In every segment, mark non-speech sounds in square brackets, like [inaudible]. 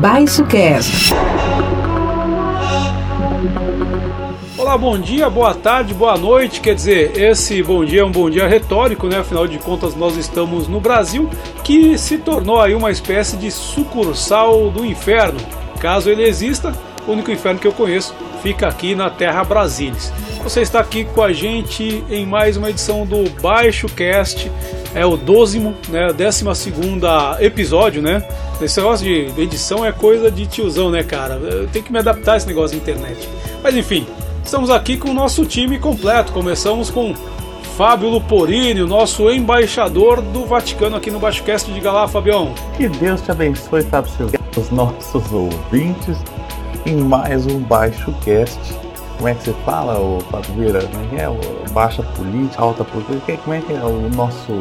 Baixo Cast. Olá, bom dia, boa tarde, boa noite. Quer dizer, esse bom dia é um bom dia retórico, né? Afinal de contas, nós estamos no Brasil, que se tornou aí uma espécie de sucursal do inferno. Caso ele exista, o único inferno que eu conheço fica aqui na Terra Brasilis. Você está aqui com a gente em mais uma edição do Baixo Cast, é o dozimo, né, a décima segunda episódio, né? Esse negócio de edição é coisa de tiozão, né, cara? Eu tenho que me adaptar a esse negócio de internet. Mas enfim, estamos aqui com o nosso time completo. Começamos com Fábio Luporini, o nosso embaixador do Vaticano aqui no BaixoCast. Diga lá, Fabião. Que Deus te abençoe, Fábio Silveira, os nossos ouvintes em mais um Baixo Cast. Como é que você fala, o Fábio Vieira? Como é que é? O baixa política, alta política? Como é que é o nosso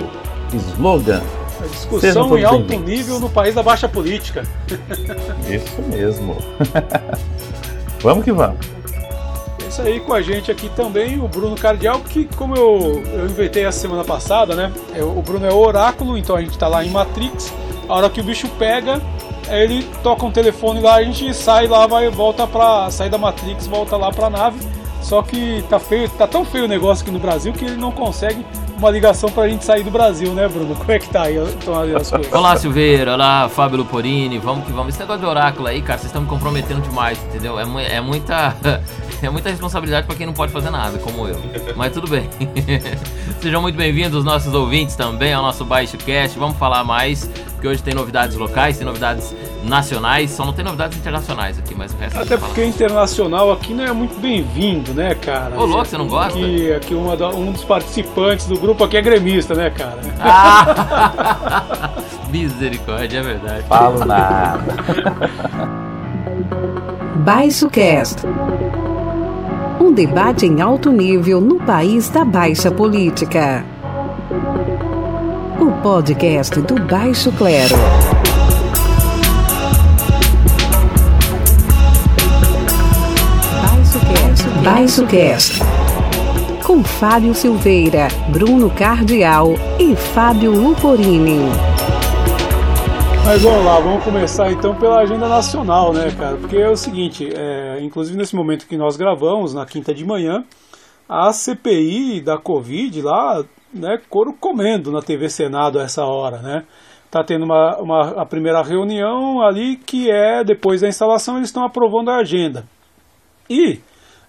slogan? A discussão em alto nível no país da baixa política. Isso mesmo. [laughs] vamos que vamos. É isso aí com a gente aqui também, o Bruno Cardial, que como eu, eu inventei a semana passada, né? O Bruno é o oráculo, então a gente tá lá em Matrix. A hora que o bicho pega, ele toca um telefone lá, a gente sai lá, vai, volta pra. sai da Matrix, volta lá pra nave. Só que tá feio, tá tão feio o negócio aqui no Brasil que ele não consegue uma ligação pra gente sair do Brasil, né, Bruno? [laughs] Como é que tá aí as coisas? Olá, Silveira, olá, Fábio Luporini, vamos que vamos. Esse negócio de oráculo aí, cara, vocês estão me comprometendo demais, entendeu? É, é muita. [laughs] [laughs] É muita responsabilidade para quem não pode fazer nada, como eu. Mas tudo bem. [laughs] Sejam muito bem-vindos, nossos ouvintes também, ao nosso Baixo Cast. Vamos falar mais, porque hoje tem novidades locais, tem novidades nacionais, só não tem novidades internacionais aqui, mas o resto Até porque internacional aqui não é muito bem-vindo, né, cara? Ô, louco, você não gosta? Aqui, aqui uma um dos participantes do grupo aqui é gremista, né, cara? Ah! [laughs] Misericórdia, é verdade. Falo nada. Baixo Cast. Um debate em alto nível no país da baixa política. O podcast do Baixo Clero. Baixo Cast. Com Fábio Silveira, Bruno Cardial e Fábio Luporini. Mas vamos lá, vamos começar então pela agenda nacional, né, cara? Porque é o seguinte, é, inclusive nesse momento que nós gravamos, na quinta de manhã, a CPI da Covid lá, né, coro comendo na TV Senado a essa hora, né? Tá tendo uma, uma, a primeira reunião ali que é depois da instalação, eles estão aprovando a agenda. E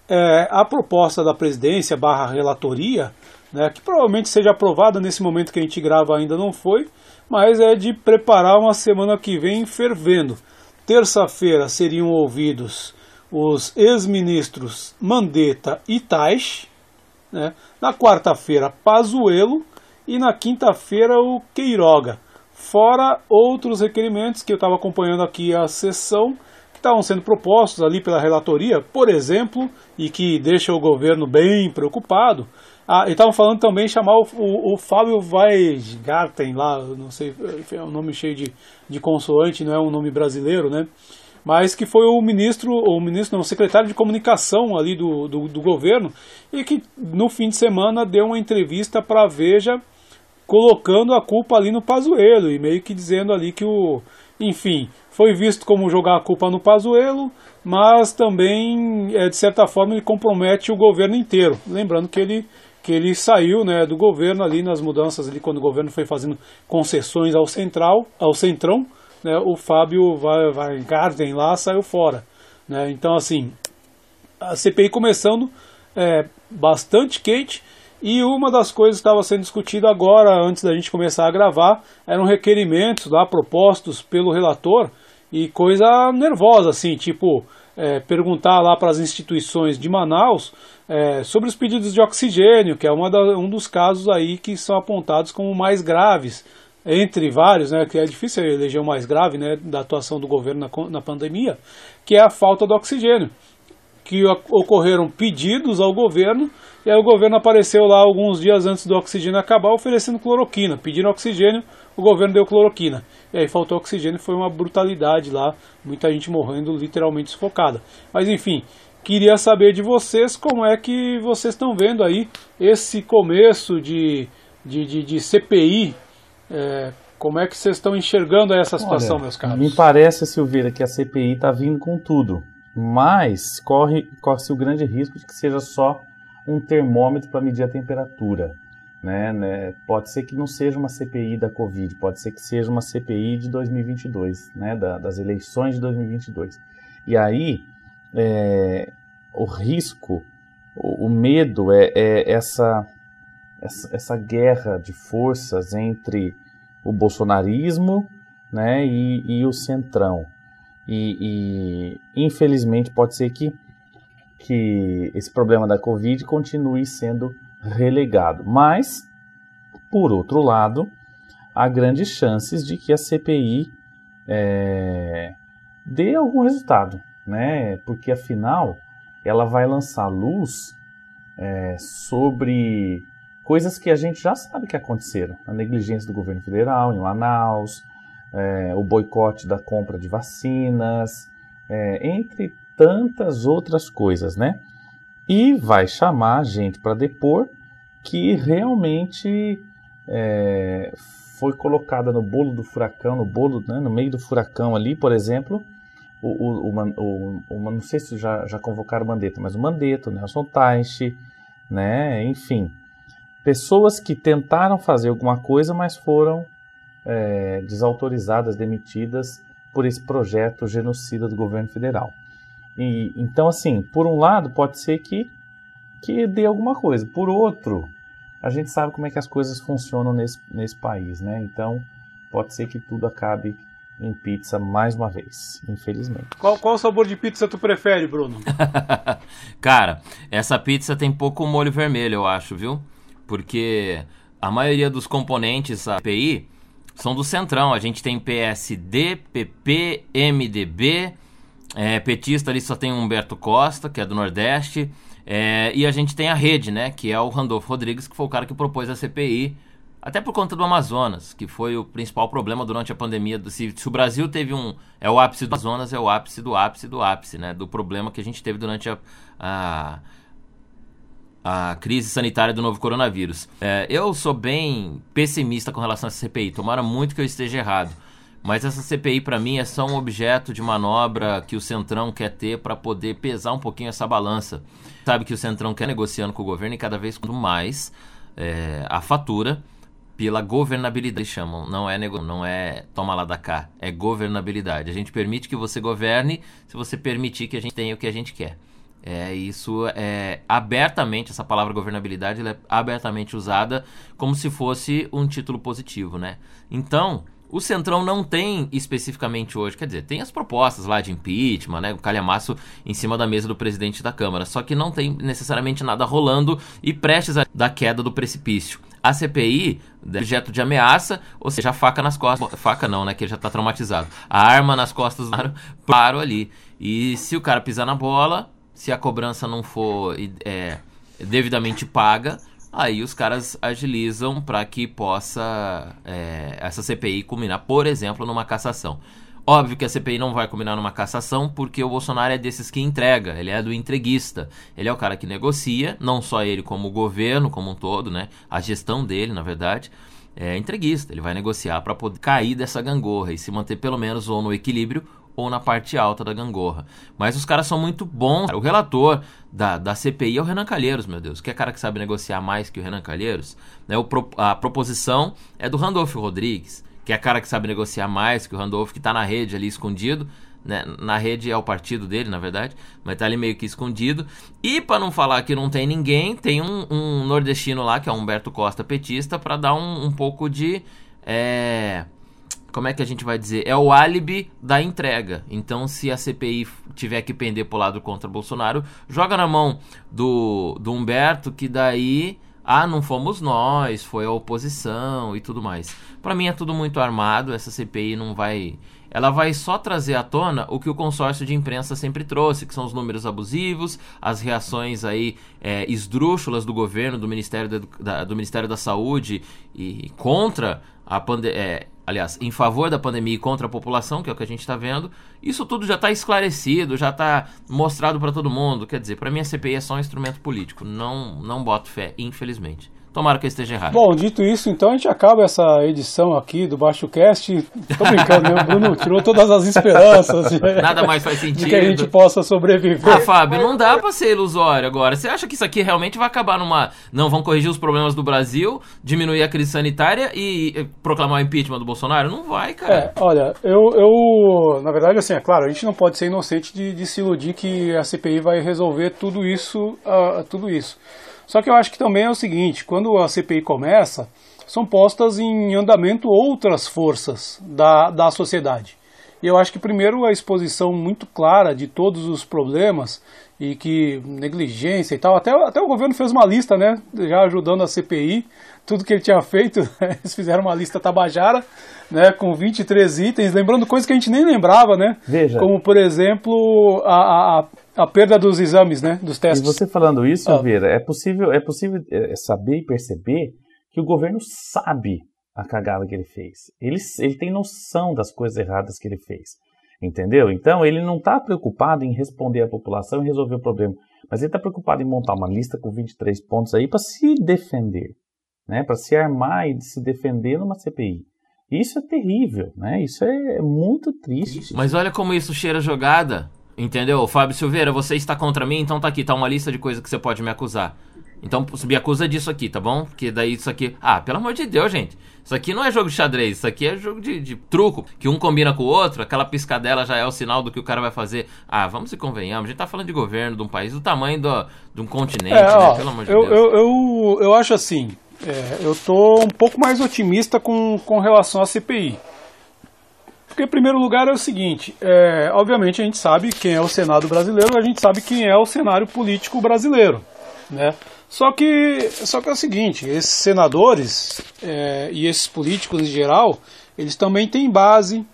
é, a proposta da presidência barra relatoria, né, que provavelmente seja aprovada nesse momento que a gente grava ainda não foi, mas é de preparar uma semana que vem fervendo. Terça-feira seriam ouvidos os ex-ministros Mandetta e Tais, né, na quarta-feira Pazuello e na quinta-feira o Queiroga, fora outros requerimentos que eu estava acompanhando aqui a sessão estavam sendo propostos ali pela relatoria, por exemplo, e que deixa o governo bem preocupado. Ah, e estavam falando também chamar o, o, o Fábio Weisgarten lá, não sei, é um nome cheio de, de consoante, não é um nome brasileiro, né? Mas que foi o ministro, o ministro, não, o secretário de comunicação ali do, do, do governo, e que no fim de semana deu uma entrevista para a Veja colocando a culpa ali no Pazuello e meio que dizendo ali que o, enfim, foi visto como jogar a culpa no Pazuello, mas também, é, de certa forma, ele compromete o governo inteiro. Lembrando que ele, que ele saiu né, do governo ali nas mudanças, ali, quando o governo foi fazendo concessões ao central, ao centrão, né, o Fábio Weingarten lá saiu fora. Né? Então, assim, a CPI começando é, bastante quente, e uma das coisas que estava sendo discutida agora, antes da gente começar a gravar, eram requerimentos lá propostos pelo relator e coisa nervosa, assim, tipo é, perguntar lá para as instituições de Manaus é, sobre os pedidos de oxigênio, que é uma da, um dos casos aí que são apontados como mais graves, entre vários, né, que é difícil eleger o mais grave né, da atuação do governo na, na pandemia, que é a falta do oxigênio. Que ocorreram pedidos ao governo e aí o governo apareceu lá alguns dias antes do oxigênio acabar oferecendo cloroquina. Pedindo oxigênio, o governo deu cloroquina. E aí faltou oxigênio, foi uma brutalidade lá, muita gente morrendo literalmente sufocada. Mas enfim, queria saber de vocês como é que vocês estão vendo aí esse começo de de, de, de CPI. É, como é que vocês estão enxergando essa situação, Olha, meus caros? Me parece, Silveira, que a CPI está vindo com tudo, mas corre, corre-se o grande risco de que seja só um termômetro para medir a temperatura. Né, né, Pode ser que não seja uma CPI da Covid, pode ser que seja uma CPI de 2022, né, da, das eleições de 2022. E aí, é, o risco, o, o medo é, é essa, essa, essa, guerra de forças entre o bolsonarismo né, e, e o centrão. E, e, infelizmente pode ser que, que esse problema da Covid continue sendo relegado. Mas, por outro lado, há grandes chances de que a CPI é, dê algum resultado, né? Porque afinal ela vai lançar luz é, sobre coisas que a gente já sabe que aconteceram: a negligência do governo federal em Manaus, é, o boicote da compra de vacinas, é, entre tantas outras coisas, né? e vai chamar a gente para depor que realmente é, foi colocada no bolo do furacão, no bolo, né, no meio do furacão ali, por exemplo, o, o, o, o, não sei se já, já convocaram o Mandetta, mas o Mandetta, o Nelson Teich, né, enfim, pessoas que tentaram fazer alguma coisa, mas foram é, desautorizadas, demitidas por esse projeto genocida do governo federal. E, então, assim, por um lado, pode ser que, que dê alguma coisa. Por outro, a gente sabe como é que as coisas funcionam nesse, nesse país, né? Então, pode ser que tudo acabe em pizza mais uma vez, infelizmente. Qual, qual sabor de pizza tu prefere, Bruno? [laughs] Cara, essa pizza tem pouco molho vermelho, eu acho, viu? Porque a maioria dos componentes da API são do Centrão. A gente tem PSD, PP, MDB, é, petista ali só tem Humberto Costa, que é do Nordeste. É, e a gente tem a rede, né? Que é o Randolfo Rodrigues, que foi o cara que propôs a CPI. Até por conta do Amazonas, que foi o principal problema durante a pandemia. Se, se, o Brasil teve um. É o ápice do Amazonas, é o ápice do ápice do ápice, né? Do problema que a gente teve durante a, a, a crise sanitária do novo coronavírus. É, eu sou bem pessimista com relação a essa CPI. Tomara muito que eu esteja errado. Mas essa CPI para mim é só um objeto de manobra que o Centrão quer ter para poder pesar um pouquinho essa balança. Sabe que o Centrão quer negociando com o governo e cada vez mais é, a fatura pela governabilidade chamam, não é nego... não é toma lá da cá, é governabilidade. A gente permite que você governe se você permitir que a gente tenha o que a gente quer. É, isso é abertamente, essa palavra governabilidade é abertamente usada como se fosse um título positivo, né? Então, o Centrão não tem especificamente hoje, quer dizer, tem as propostas lá de impeachment, né, o calhamaço em cima da mesa do presidente da Câmara, só que não tem necessariamente nada rolando e prestes a da queda do precipício. A CPI, objeto de ameaça, ou seja, a faca nas costas, faca não, né, que ele já está traumatizado, a arma nas costas do paro ali. E se o cara pisar na bola, se a cobrança não for é, devidamente paga, Aí os caras agilizam para que possa é, essa CPI culminar, por exemplo, numa cassação. Óbvio que a CPI não vai culminar numa cassação, porque o Bolsonaro é desses que entrega, ele é do entreguista. Ele é o cara que negocia, não só ele, como o governo como um todo, né? A gestão dele, na verdade, é entreguista. Ele vai negociar para poder cair dessa gangorra e se manter pelo menos ou no equilíbrio ou na parte alta da gangorra. Mas os caras são muito bons. O relator da, da CPI é o Renan Calheiros, meu Deus. Que é cara que sabe negociar mais que o Renan Calheiros. Né? O, a proposição é do Randolfo Rodrigues, que é cara que sabe negociar mais que o Randolfo, que está na rede ali escondido. Né? Na rede é o partido dele, na verdade, mas tá ali meio que escondido. E para não falar que não tem ninguém, tem um, um, nordestino lá, que é o Humberto Costa petista, para dar um, um pouco de. É como é que a gente vai dizer? É o álibi da entrega. Então, se a CPI tiver que pender pro lado contra Bolsonaro, joga na mão do, do Humberto, que daí. Ah, não fomos nós, foi a oposição e tudo mais. Para mim é tudo muito armado, essa CPI não vai. Ela vai só trazer à tona o que o consórcio de imprensa sempre trouxe, que são os números abusivos, as reações aí é, esdrúxulas do governo, do Ministério da, da do Ministério da Saúde e contra a pandemia. É, aliás, em favor da pandemia e contra a população, que é o que a gente está vendo, isso tudo já está esclarecido, já está mostrado para todo mundo. Quer dizer, para mim a CPI é só um instrumento político. Não, não boto fé, infelizmente. Tomara que eu esteja errado. Bom, dito isso, então a gente acaba essa edição aqui do Baixo Cast. Tô brincando, né? O Bruno tirou todas as esperanças. [laughs] Nada mais faz sentido. De que a gente possa sobreviver. Ah, Fábio, não dá pra ser ilusório agora. Você acha que isso aqui realmente vai acabar numa. Não, vão corrigir os problemas do Brasil, diminuir a crise sanitária e proclamar o impeachment do Bolsonaro? Não vai, cara. É, olha, eu, eu. Na verdade, assim, é claro, a gente não pode ser inocente de, de se iludir que a CPI vai resolver tudo isso. Uh, tudo isso. Só que eu acho que também é o seguinte: quando a CPI começa, são postas em andamento outras forças da, da sociedade. E eu acho que, primeiro, a exposição muito clara de todos os problemas e que negligência e tal. Até, até o governo fez uma lista, né? Já ajudando a CPI, tudo que ele tinha feito. [laughs] Eles fizeram uma lista tabajara, né? Com 23 itens, lembrando coisas que a gente nem lembrava, né? Veja. Como, por exemplo, a, a, a perda dos exames, né? Dos testes. E você falando isso, ah. Vera, é possível, é possível é, saber e perceber que o governo sabe a cagada que ele fez. Ele, ele tem noção das coisas erradas que ele fez. Entendeu? Então ele não está preocupado em responder à população e resolver o problema. Mas ele está preocupado em montar uma lista com 23 pontos aí para se defender. Né? Para se armar e se defender numa CPI. Isso é terrível, né? Isso é muito triste. Mas olha como isso cheira jogada. Entendeu? Fábio Silveira, você está contra mim, então tá aqui, tá uma lista de coisas que você pode me acusar. Então me acusa disso aqui, tá bom? Que daí isso aqui. Ah, pelo amor de Deus, gente. Isso aqui não é jogo de xadrez, isso aqui é jogo de, de, truco. Que um combina com o outro, aquela piscadela já é o sinal do que o cara vai fazer. Ah, vamos se convenhamos. A gente tá falando de governo, de um país do tamanho do, de um continente, é, né? Ó, pelo amor de eu, Deus. Eu, eu, eu acho assim. É, eu tô um pouco mais otimista com, com relação à CPI. Porque, em primeiro lugar, é o seguinte: é, obviamente a gente sabe quem é o Senado brasileiro, a gente sabe quem é o cenário político brasileiro. Né? Só que, só que é o seguinte, esses senadores é, e esses políticos em geral, eles também têm base,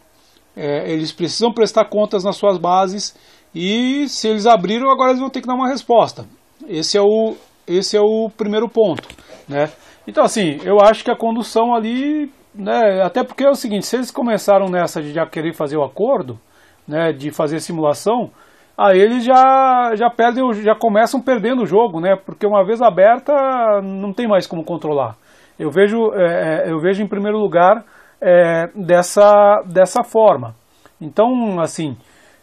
é, eles precisam prestar contas nas suas bases e se eles abriram, agora eles vão ter que dar uma resposta. Esse é o, esse é o primeiro ponto, né? Então assim, eu acho que a condução ali, né, até porque é o seguinte, se eles começaram nessa de já querer fazer o acordo, né, de fazer simulação, aí eles já, já perdem, já começam perdendo o jogo, né? Porque uma vez aberta não tem mais como controlar. Eu vejo, é, é, eu vejo em primeiro lugar é, dessa, dessa forma. Então, assim,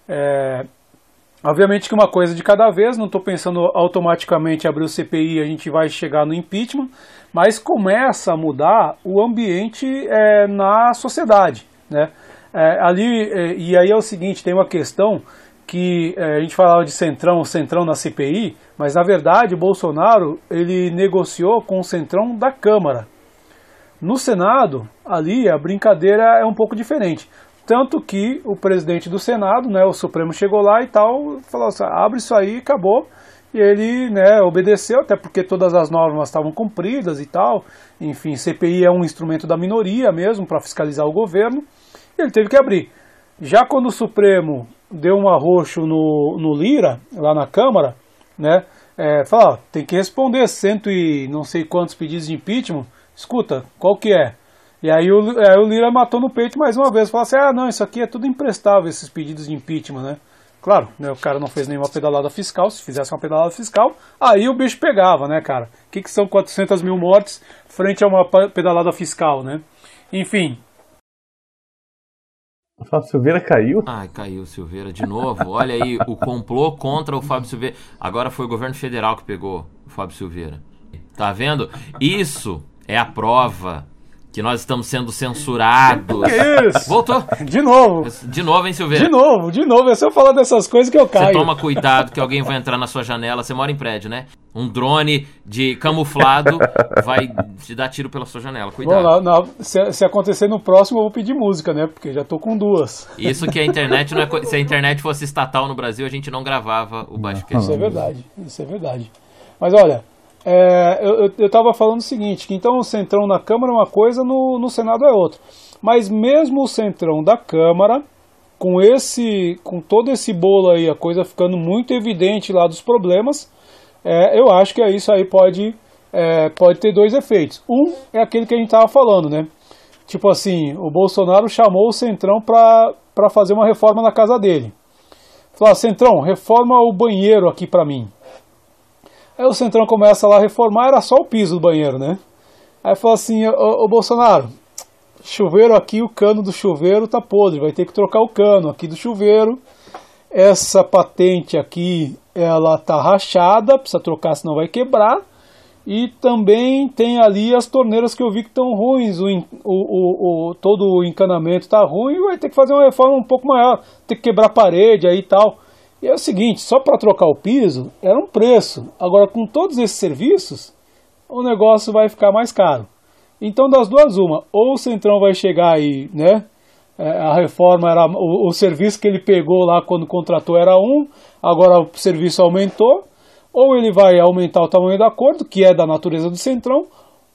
é, obviamente que uma coisa de cada vez, não estou pensando automaticamente abrir o CPI a gente vai chegar no impeachment, mas começa a mudar o ambiente é, na sociedade, né? É, ali, e aí é o seguinte, tem uma questão que é, a gente falava de centrão, centrão na CPI, mas na verdade o Bolsonaro ele negociou com o centrão da Câmara. No Senado, ali a brincadeira é um pouco diferente. Tanto que o presidente do Senado, né, o Supremo chegou lá e tal, falou assim, abre isso aí, acabou. E ele né, obedeceu, até porque todas as normas estavam cumpridas e tal. Enfim, CPI é um instrumento da minoria mesmo para fiscalizar o governo. E ele teve que abrir. Já quando o Supremo deu um arroxo no, no Lira, lá na Câmara, né? É, fala, tem que responder cento e não sei quantos pedidos de impeachment. Escuta, qual que é? E aí o, aí o Lira matou no peito mais uma vez. Falou assim, ah, não, isso aqui é tudo imprestável, esses pedidos de impeachment, né? Claro, né, o cara não fez nenhuma pedalada fiscal. Se fizesse uma pedalada fiscal, aí o bicho pegava, né, cara? O que, que são 400 mil mortes frente a uma pedalada fiscal, né? Enfim, o Fábio Silveira caiu? Ai, caiu o Silveira de novo. Olha aí, o complô contra o Fábio Silveira. Agora foi o governo federal que pegou o Fábio Silveira. Tá vendo? Isso é a prova que nós estamos sendo censurados. Que isso? Voltou. De novo. De novo, hein, Silveira? De novo, de novo. É só falar dessas coisas que eu caio. Você toma cuidado que alguém vai entrar na sua janela. Você mora em prédio, né? Um drone de camuflado vai te dar tiro pela sua janela. Cuidado. Bom, não, não. Se, se, acontecer no próximo, eu vou pedir música, né? Porque já tô com duas. Isso que a internet não é. [laughs] Se a internet fosse estatal no Brasil, a gente não gravava o Baixo Isso é verdade. Isso é verdade. Mas olha, é, eu estava falando o seguinte, que então o centrão na Câmara é uma coisa, no, no Senado é outra. Mas mesmo o centrão da Câmara, com esse, com todo esse bolo aí, a coisa ficando muito evidente lá dos problemas, é, eu acho que isso aí pode, é, pode ter dois efeitos. Um é aquele que a gente estava falando, né? Tipo assim, o Bolsonaro chamou o Centrão para fazer uma reforma na casa dele. Falou, Centrão, reforma o banheiro aqui para mim. Aí o Centrão começa lá a reformar, era só o piso do banheiro, né? Aí falou assim, ô, Bolsonaro, chuveiro aqui, o cano do chuveiro tá podre, vai ter que trocar o cano aqui do chuveiro. Essa patente aqui, ela tá rachada, precisa trocar senão vai quebrar. E também tem ali as torneiras que eu vi que estão ruins, o, o, o, todo o encanamento está ruim, vai ter que fazer uma reforma um pouco maior, ter que quebrar a parede aí e tal. E é o seguinte, só para trocar o piso era um preço. Agora com todos esses serviços, o negócio vai ficar mais caro. Então das duas uma, ou o Centrão vai chegar aí, né? É, a reforma era o, o serviço que ele pegou lá quando contratou era um, agora o serviço aumentou ou ele vai aumentar o tamanho do acordo, que é da natureza do centrão,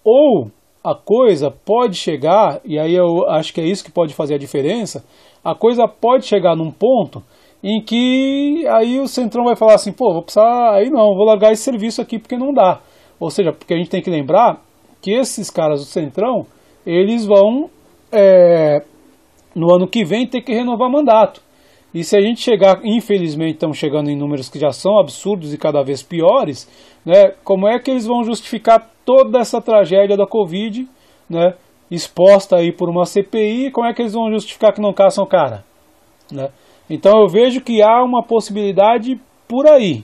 ou a coisa pode chegar, e aí eu acho que é isso que pode fazer a diferença, a coisa pode chegar num ponto em que aí o centrão vai falar assim, pô, vou precisar, aí não, vou largar esse serviço aqui porque não dá. Ou seja, porque a gente tem que lembrar que esses caras do centrão, eles vão é, no ano que vem ter que renovar mandato. E se a gente chegar, infelizmente estamos chegando em números que já são absurdos e cada vez piores, né, como é que eles vão justificar toda essa tragédia da Covid, né, exposta aí por uma CPI, como é que eles vão justificar que não caçam o cara? Né? Então eu vejo que há uma possibilidade por aí,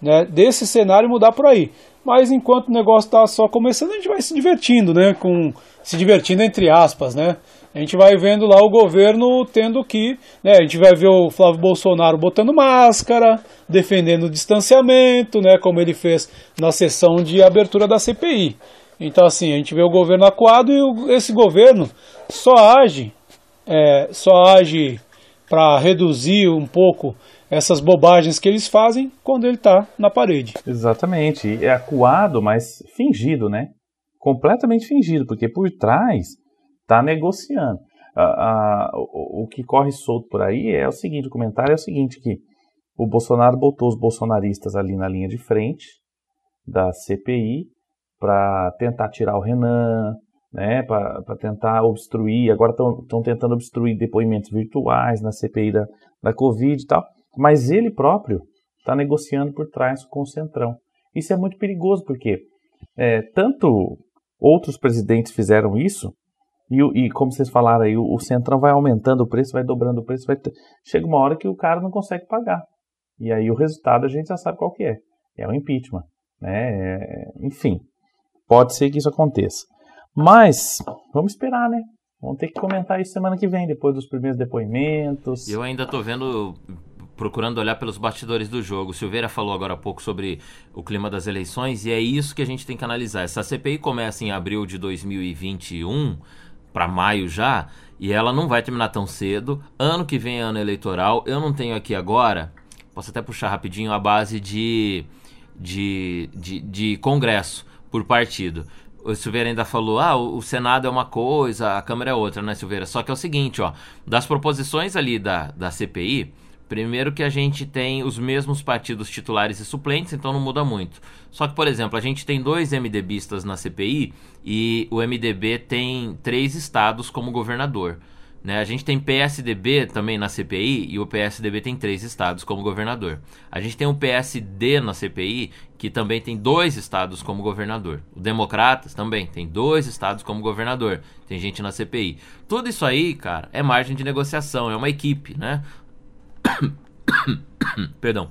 né, desse cenário mudar por aí. Mas enquanto o negócio está só começando, a gente vai se divertindo, né, com se divertindo entre aspas, né? a gente vai vendo lá o governo tendo que. Né, a gente vai ver o Flávio Bolsonaro botando máscara, defendendo o distanciamento, né, como ele fez na sessão de abertura da CPI. Então, assim, a gente vê o governo acuado e o, esse governo só age, é, só age para reduzir um pouco essas bobagens que eles fazem quando ele está na parede. Exatamente. É acuado, mas fingido, né? Completamente fingido, porque por trás está negociando. o, o, que corre solto por aí é o seguinte, o comentário é o seguinte, que o Bolsonaro botou os bolsonaristas ali na linha de frente da CPI para tentar tirar o Renan, né, para tentar obstruir, agora estão tentando obstruir depoimentos virtuais na CPI da, da Covid e tal, mas ele próprio está negociando por trás com o Centrão. Isso é muito perigoso, porque é, tanto outros presidentes fizeram isso, e, e, como vocês falaram aí, o, o, Centrão vai aumentando o preço, vai dobrando o preço, vai chega uma hora que o cara não consegue pagar. E aí o resultado a gente já sabe qual que é. É o impeachment. Né? É... enfim, pode ser que isso aconteça. Mas, vamos esperar, né? Vamos ter que comentar isso semana que vem, depois dos primeiros depoimentos. Eu ainda tô vendo, procurando olhar pelos bastidores do jogo. Silveira falou agora há pouco sobre o clima das eleições e é isso que a gente tem que analisar. Essa CPI começa em abril de 2021 para maio já, e ela não vai terminar tão cedo. Ano que vem é ano eleitoral. Eu não tenho aqui agora, posso até puxar rapidinho a base de, de, de, de congresso por partido. O Silveira ainda falou: ah, o Senado é uma coisa, a Câmara é outra, né, Silveira? Só que é o seguinte, ó, das proposições ali da, da CPI, Primeiro que a gente tem os mesmos partidos titulares e suplentes, então não muda muito. Só que, por exemplo, a gente tem dois MDBistas na CPI e o MDB tem três estados como governador. Né? A gente tem PSDB também na CPI e o PSDB tem três estados como governador. A gente tem o PSD na CPI que também tem dois estados como governador. O Democratas também tem dois estados como governador. Tem gente na CPI. Tudo isso aí, cara, é margem de negociação, é uma equipe, né? [coughs] Perdão.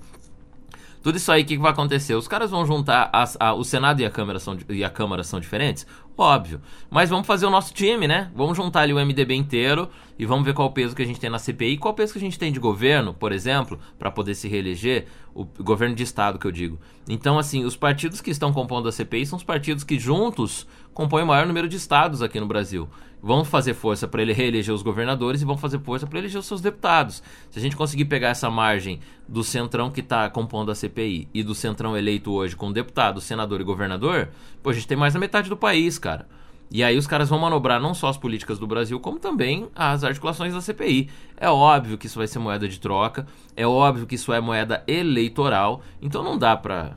Tudo isso aí, o que, que, vai acontecer? Os caras vão juntar. As, a, o Senado e a, Câmara são, e a Câmara são diferentes? Óbvio. Mas vamos fazer o nosso time, né? Vamos juntar ali o MDB inteiro e vamos ver qual o peso que a gente tem na CPI qual o peso que a gente tem de governo, por exemplo, para poder se reeleger. O governo de Estado, que eu digo. Então, assim, os partidos que estão compondo a CPI são os partidos que juntos compõem o maior número de estados aqui no Brasil vão fazer força para ele reeleger os governadores e vão fazer força para eleger os seus deputados. Se a gente conseguir pegar essa margem do centrão que está compondo a CPI e do centrão eleito hoje com deputado, senador e governador, pô, a gente tem mais da metade do país, cara. E aí os caras vão manobrar não só as políticas do Brasil, como também as articulações da CPI. É óbvio que isso vai ser moeda de troca, é óbvio que isso é moeda eleitoral, então não dá para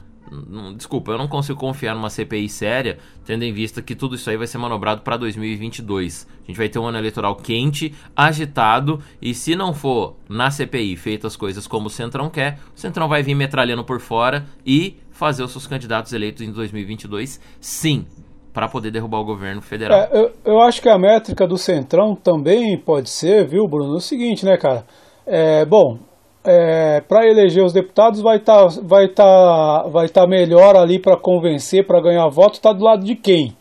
desculpa, eu não consigo confiar numa CPI séria, tendo em vista que tudo isso aí vai ser manobrado para 2022. A gente vai ter um ano eleitoral quente, agitado, e se não for na CPI feitas coisas como o Centrão quer, o Centrão vai vir metralhando por fora e fazer os seus candidatos eleitos em 2022, sim, para poder derrubar o governo federal. É, eu, eu, acho que a métrica do Centrão também pode ser, viu, Bruno? É o seguinte, né, cara? É, bom, é, para eleger os deputados vai estar tá, vai tá, vai tá melhor ali para convencer, para ganhar voto, está do lado de quem?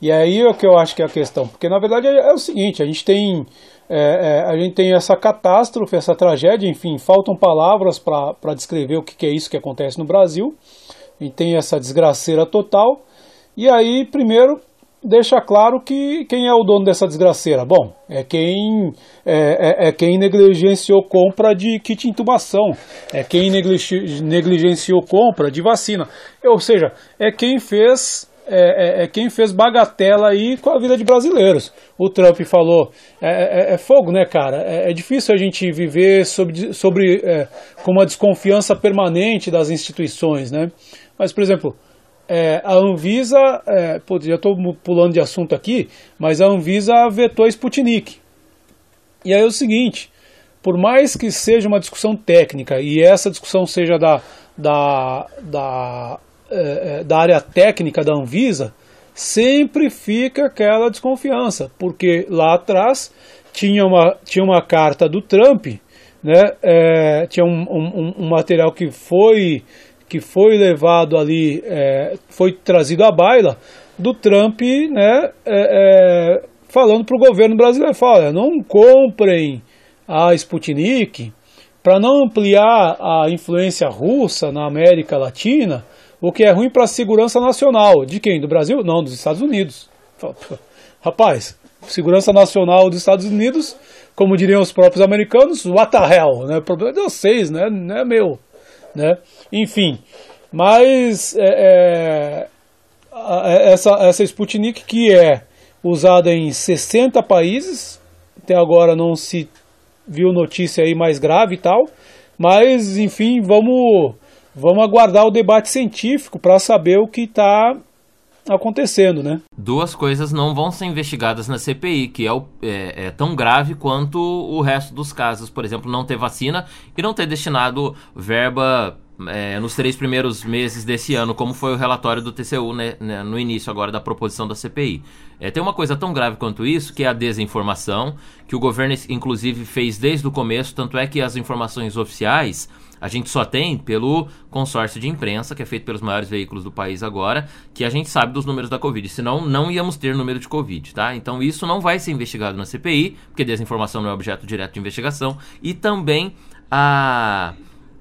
E aí é o que eu acho que é a questão, porque na verdade é, é o seguinte, a gente tem é, é, a gente tem essa catástrofe, essa tragédia, enfim, faltam palavras para descrever o que, que é isso que acontece no Brasil. A gente tem essa desgraceira total. E aí, primeiro, deixa claro que quem é o dono dessa desgraceira? Bom, é quem é, é, é quem negligenciou compra de kit intubação, é quem negligenciou compra de vacina, ou seja, é quem fez é, é, é, quem fez bagatela aí com a vida de brasileiros. O Trump falou, é, é, é fogo, né, cara? É, difícil a gente viver sobre, sobre com uma desconfiança permanente das instituições, né? Mas, por exemplo, é, a Anvisa, é, pô, já estou pulando de assunto aqui, mas a Anvisa vetou Sputnik. E aí é o seguinte, por mais que seja uma discussão técnica e essa discussão seja da, da, da, é, é da área técnica da Anvisa, sempre fica aquela desconfiança, porque lá atrás tinha uma, tinha uma carta do Trump, né, é, tinha um, um, um material que foi que foi levado ali, é, foi trazido à baila do Trump, né, é, é, falando para o governo brasileiro, fala, não comprem a Sputnik para não ampliar a influência russa na América Latina, o que é ruim para a segurança nacional. De quem? Do Brasil? Não, dos Estados Unidos. Rapaz, segurança nacional dos Estados Unidos, como diriam os próprios americanos, what the hell, né? O problema é de vocês, né? Não é meu né? Enfim, mas é, é, essa, essa Sputnik que é usada em 60 países, até agora não se viu notícia aí mais grave e tal, mas enfim, vamos, vamos aguardar o debate científico para saber o que está acontecendo, né? Duas coisas não vão ser investigadas na CPI, que é, o, é, é, tão grave quanto o resto dos casos, por exemplo, não ter vacina e não ter destinado verba é, nos três primeiros meses desse ano, como foi o relatório do TCU né, né, no início agora da proposição da CPI. É, tem uma coisa tão grave quanto isso, que é a desinformação, que o governo inclusive fez desde o começo, tanto é que as informações oficiais a gente só tem pelo consórcio de imprensa, que é feito pelos maiores veículos do país agora, que a gente sabe dos números da Covid. Senão, não íamos ter número de Covid, tá? Então, isso não vai ser investigado na CPI, porque desinformação não é objeto direto de investigação. E também a...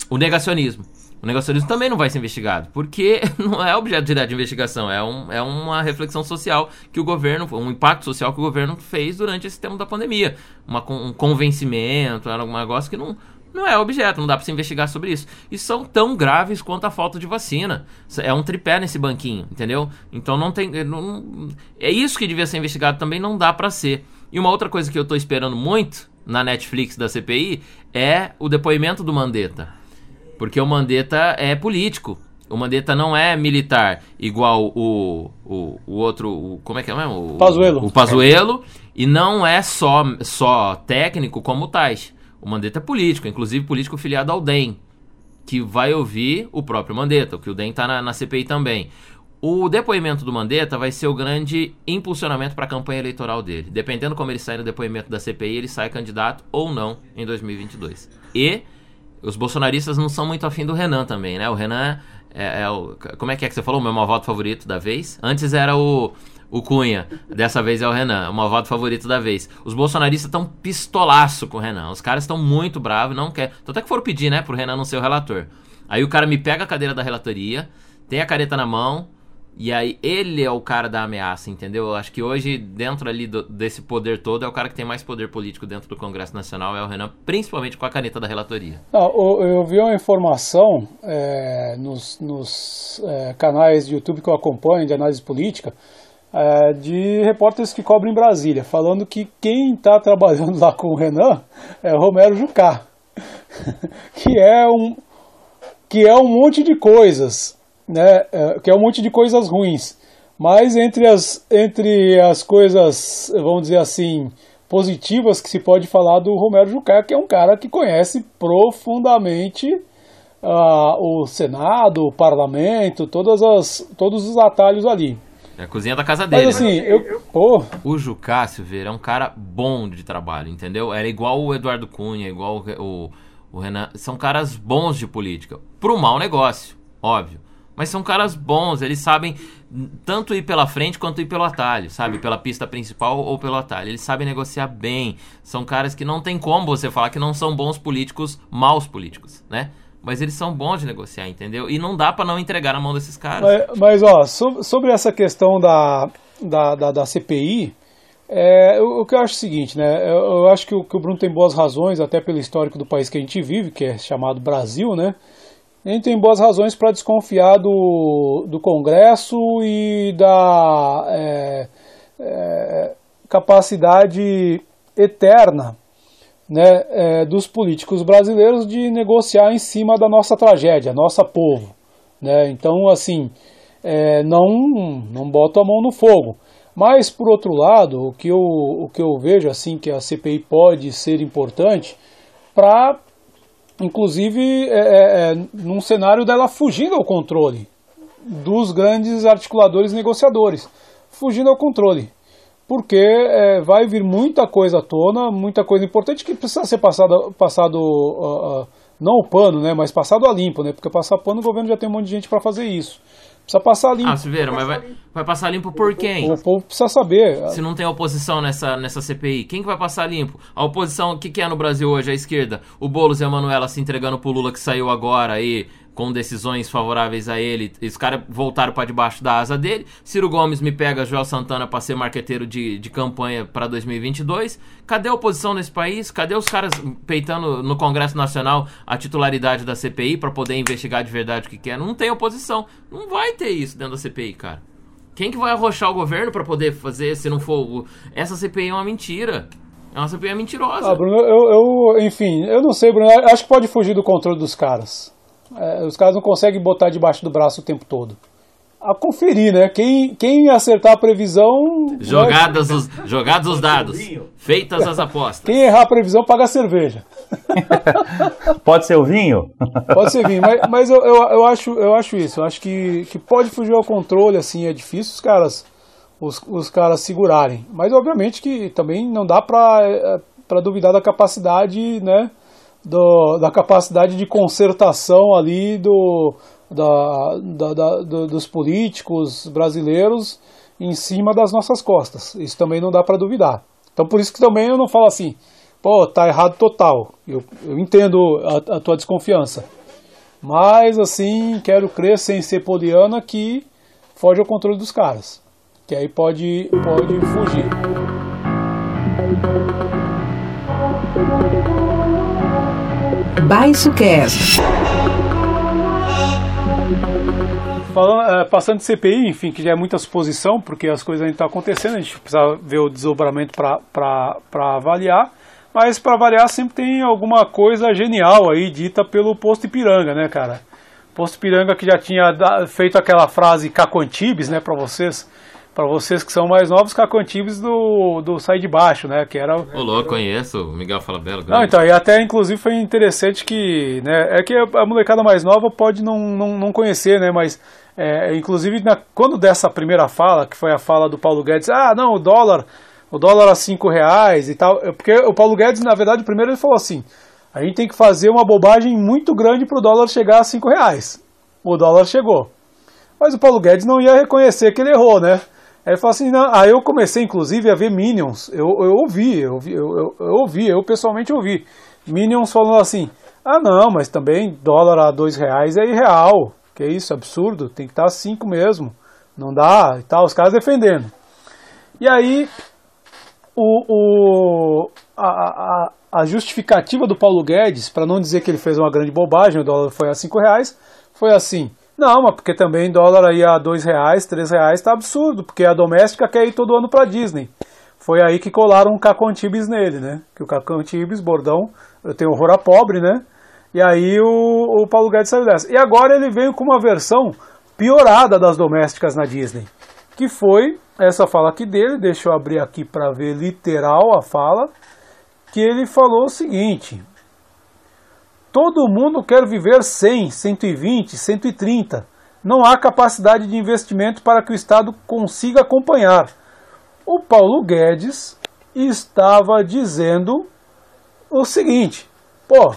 o negacionismo. O negacionismo também não vai ser investigado, porque [laughs] não é objeto direto de investigação, é, um, é uma reflexão social que o governo, um impacto social que o governo fez durante esse tempo da pandemia. Uma, um convencimento, era algum negócio que não, não é objeto, não dá para se investigar sobre isso. E são tão graves quanto a falta de vacina. É um tripé nesse banquinho, entendeu? Então não tem. Não, é isso que devia ser investigado também, não dá para ser. E uma outra coisa que eu tô esperando muito na Netflix da CPI é o depoimento do Mandetta. Porque o Mandetta é político. O Mandetta não é militar, igual o, o, o outro. O, como é que é mesmo? O Pazuelo. O Pazuelo. E não é só, só técnico como o Tais. O Mandetta é político, inclusive político filiado ao DEM, que vai ouvir o próprio Mandetta, que o DEM está na, na CPI também. O depoimento do Mandetta vai ser o grande impulsionamento para a campanha eleitoral dele. Dependendo como ele sai no depoimento da CPI, ele sai candidato ou não em 2022. E os bolsonaristas não são muito afim do Renan também, né? O Renan é, é o. Como é que é que você falou? O meu voto favorito da vez? Antes era o o Cunha. Dessa vez é o Renan, o malvado favorito da vez. Os bolsonaristas estão pistolaço com o Renan. Os caras estão muito bravos, não quer. Então até que foram pedir, né, pro Renan não ser o relator. Aí o cara me pega a cadeira da relatoria, tem a careta na mão, e aí ele é o cara da ameaça, entendeu? Eu acho que hoje, dentro ali do, desse poder todo, é o cara que tem mais poder político dentro do Congresso Nacional, é o Renan, principalmente com a caneta da relatoria. Não, eu vi uma informação é, nos, nos é, canais de YouTube que eu acompanho, de análise política, é, de repórteres que cobrem Brasília, falando que quem está trabalhando lá com o Renan é Romero Jucá, [laughs] que é um que é um monte de coisas, né? É, que é um monte de coisas ruins. Mas entre as, entre as coisas, vamos dizer assim, positivas que se pode falar do Romero Jucá, que é um cara que conhece profundamente uh, o Senado, o Parlamento, todas as, todos os atalhos ali. É a cozinha da casa dele. Mas assim, né? eu, pô. O Jucácio, Vieira, é um cara bom de trabalho, entendeu? Era igual o Eduardo Cunha, igual o, o Renan. São caras bons de política. Pro mau negócio, óbvio. Mas são caras bons, eles sabem tanto ir pela frente quanto ir pelo atalho, sabe? Pela pista principal ou pelo atalho. Eles sabem negociar bem. São caras que não tem como você falar que não são bons políticos, maus políticos, né? Mas eles são bons de negociar, entendeu? E não dá para não entregar na mão desses caras. Mas, mas ó, sobre essa questão da, da, da, da CPI, é, o, o, que eu acho é o seguinte, né? Eu, eu acho que o, que o, Bruno tem boas razões, até pelo histórico do país que a gente vive, que é chamado Brasil, né? A gente tem boas razões para desconfiar do, do Congresso e da é, é, capacidade eterna né, é, dos políticos brasileiros de negociar em cima da nossa tragédia, nossa povo. Né? Então, assim, é, não, não boto a mão no fogo. Mas, por outro lado, o que eu, o que eu vejo assim que a CPI pode ser importante para, inclusive, é, é, é, num cenário dela fugindo ao controle dos grandes articuladores negociadores, fugindo ao controle porque é, vai vir muita coisa à tona, muita coisa importante que precisa ser passado, passado uh, uh, não o pano, né, mas passado a limpo, né, porque passar pano o governo já tem um monte de gente para fazer isso. Precisa passar limpo. Ah, Silveira, mas vai, vai passar limpo por quem? O povo precisa saber. Se não tem oposição nessa, nessa CPI, quem que vai passar limpo? A oposição, o que, que é no Brasil hoje? A esquerda. O Boulos e a Manuela se entregando pro Lula que saiu agora aí, com decisões favoráveis a ele. Os caras voltaram para debaixo da asa dele. Ciro Gomes me pega Joel Santana para ser marqueteiro de, de campanha para 2022. Cadê a oposição nesse país? Cadê os caras peitando no Congresso Nacional a titularidade da CPI para poder investigar de verdade o que quer? Não tem oposição. Não vai ter isso dentro da CPI, cara. Quem que vai arrochar o governo para poder fazer se não for. Essa CPI é uma mentira. É uma CPI mentirosa. Ah, Bruno, eu, eu, enfim, eu não sei, Bruno. Acho que pode fugir do controle dos caras. É, os caras não conseguem botar debaixo do braço o tempo todo. A conferir, né? Quem, quem acertar a previsão. Jogadas, os, jogados os dados. Feitas as apostas. Quem errar a previsão paga a cerveja. [laughs] pode ser o vinho? Pode ser vinho, mas, mas eu, eu, eu, acho, eu acho isso. Eu acho que, que pode fugir ao controle, assim, é difícil os caras, os, os caras segurarem. Mas obviamente que também não dá para é, duvidar da capacidade, né? Do, da capacidade de concertação ali do, da, da, da, do, dos políticos brasileiros em cima das nossas costas. Isso também não dá para duvidar. Então por isso que também eu não falo assim, pô, tá errado total. Eu, eu entendo a, a tua desconfiança. Mas assim, quero crer sem ser poliana que foge ao controle dos caras. Que aí pode, pode fugir. Baixo Cast. Falando, é, passando de CPI, enfim, que já é muita suposição, porque as coisas ainda estão acontecendo, a gente precisa ver o desdobramento para avaliar. Mas para avaliar sempre tem alguma coisa genial aí dita pelo Posto Ipiranga, né, cara? Posto Ipiranga que já tinha feito aquela frase Cacontibes, né, para vocês para vocês que são mais novos, Cacantibes do, do Sai de Baixo, né? Que era. Ô, louco, conheço o Miguel Falabella. Não, então, e até inclusive foi interessante que. Né, é que a molecada mais nova pode não, não, não conhecer, né? Mas. É, inclusive, na, quando dessa primeira fala, que foi a fala do Paulo Guedes, ah, não, o dólar, o dólar a cinco reais e tal. É porque o Paulo Guedes, na verdade, primeiro ele falou assim: a gente tem que fazer uma bobagem muito grande para o dólar chegar a cinco reais. O dólar chegou. Mas o Paulo Guedes não ia reconhecer que ele errou, né? Aí ele falou assim, não, aí eu comecei inclusive a ver Minions, eu, eu ouvi, eu, ouvi, eu, eu, ouvi, eu pessoalmente ouvi. Minions falando assim, ah não, mas também dólar a dois reais é irreal, que isso, absurdo, tem que estar cinco mesmo, não dá e tal, os caras defendendo. E aí o, o, a, a, a justificativa do Paulo Guedes, para não dizer que ele fez uma grande bobagem, o dólar foi a cinco reais, foi assim, não, mas porque também dólar aí a dois reais, três reais tá absurdo, porque a doméstica quer ir todo ano para Disney. Foi aí que colaram um Cacontibes nele, né? Que o Cacontibes, bordão, eu tenho horror a pobre, né? E aí o, o Paulo Guedes saiu dessa. E agora ele veio com uma versão piorada das domésticas na Disney, que foi essa fala aqui dele, deixa eu abrir aqui para ver literal a fala, que ele falou o seguinte: Todo mundo quer viver 100, 120, 130. Não há capacidade de investimento para que o Estado consiga acompanhar. O Paulo Guedes estava dizendo o seguinte: pô,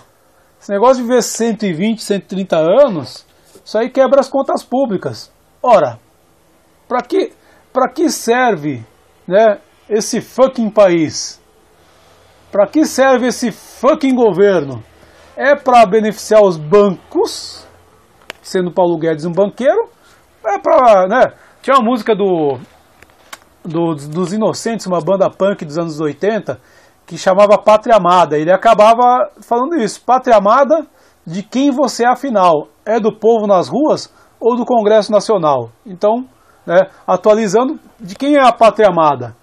esse negócio de viver 120, 130 anos, isso aí quebra as contas públicas. Ora, para que, que serve né, esse fucking país? Para que serve esse fucking governo? É para beneficiar os bancos, sendo Paulo Guedes um banqueiro? É para, né? Tinha uma música do, do, dos Inocentes, uma banda punk dos anos 80, que chamava Pátria Amada. Ele acabava falando isso: Pátria Amada, de quem você é afinal? É do povo nas ruas ou do Congresso Nacional? Então, né, atualizando, de quem é a Pátria Amada?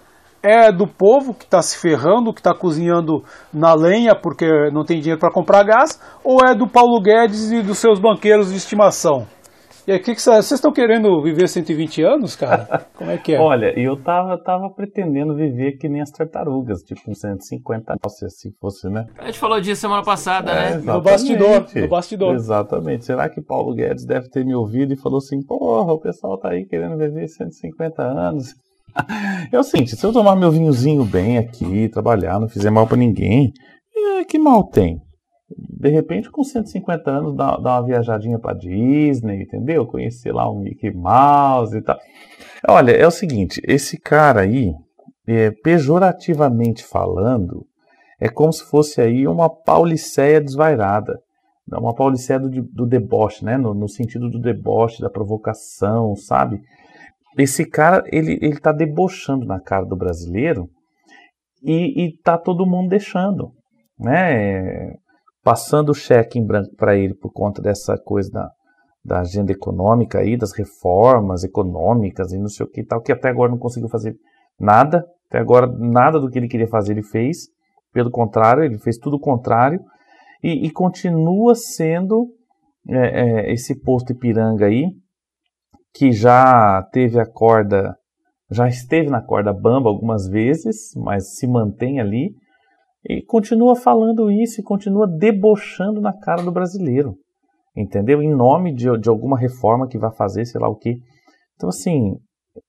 É do povo que está se ferrando, que está cozinhando na lenha porque não tem dinheiro para comprar gás, ou é do Paulo Guedes e dos seus banqueiros de estimação? E aí, que que vocês estão querendo viver 120 anos, cara? [laughs] Como é que é? Olha, eu tava, tava pretendendo viver que nem as tartarugas, tipo 150 anos, se fosse, né? A gente falou disso semana passada, É, né? No bastidor, no bastidor. Exatamente. Será que Paulo Guedes deve ter me ouvido e falou assim: porra, o pessoal tá aí querendo viver 150 anos? É o seguinte: se eu tomar meu vinhozinho bem aqui, trabalhar, não fizer mal pra ninguém, é, que mal tem? De repente, com 150 anos, dá uma viajadinha pra Disney, entendeu? Conhecer lá o Mickey Mouse e tal. Olha, é o seguinte: esse cara aí, é, pejorativamente falando, é como se fosse aí uma pauliceia desvairada. Uma pauliceia do, do deboche, né? No, no sentido do deboche, da provocação, sabe? Esse cara, ele, ele tá debochando na cara do brasileiro e, e tá todo mundo deixando, né? Passando o cheque em branco para ele por conta dessa coisa da, da agenda econômica aí, das reformas econômicas e não sei o que tal, que até agora não conseguiu fazer nada, até agora nada do que ele queria fazer ele fez, pelo contrário, ele fez tudo o contrário. E, e continua sendo é, é, esse posto Ipiranga aí, que já teve a corda, já esteve na corda bamba algumas vezes, mas se mantém ali e continua falando isso e continua debochando na cara do brasileiro, entendeu? Em nome de, de alguma reforma que vai fazer, sei lá o que. Então, assim,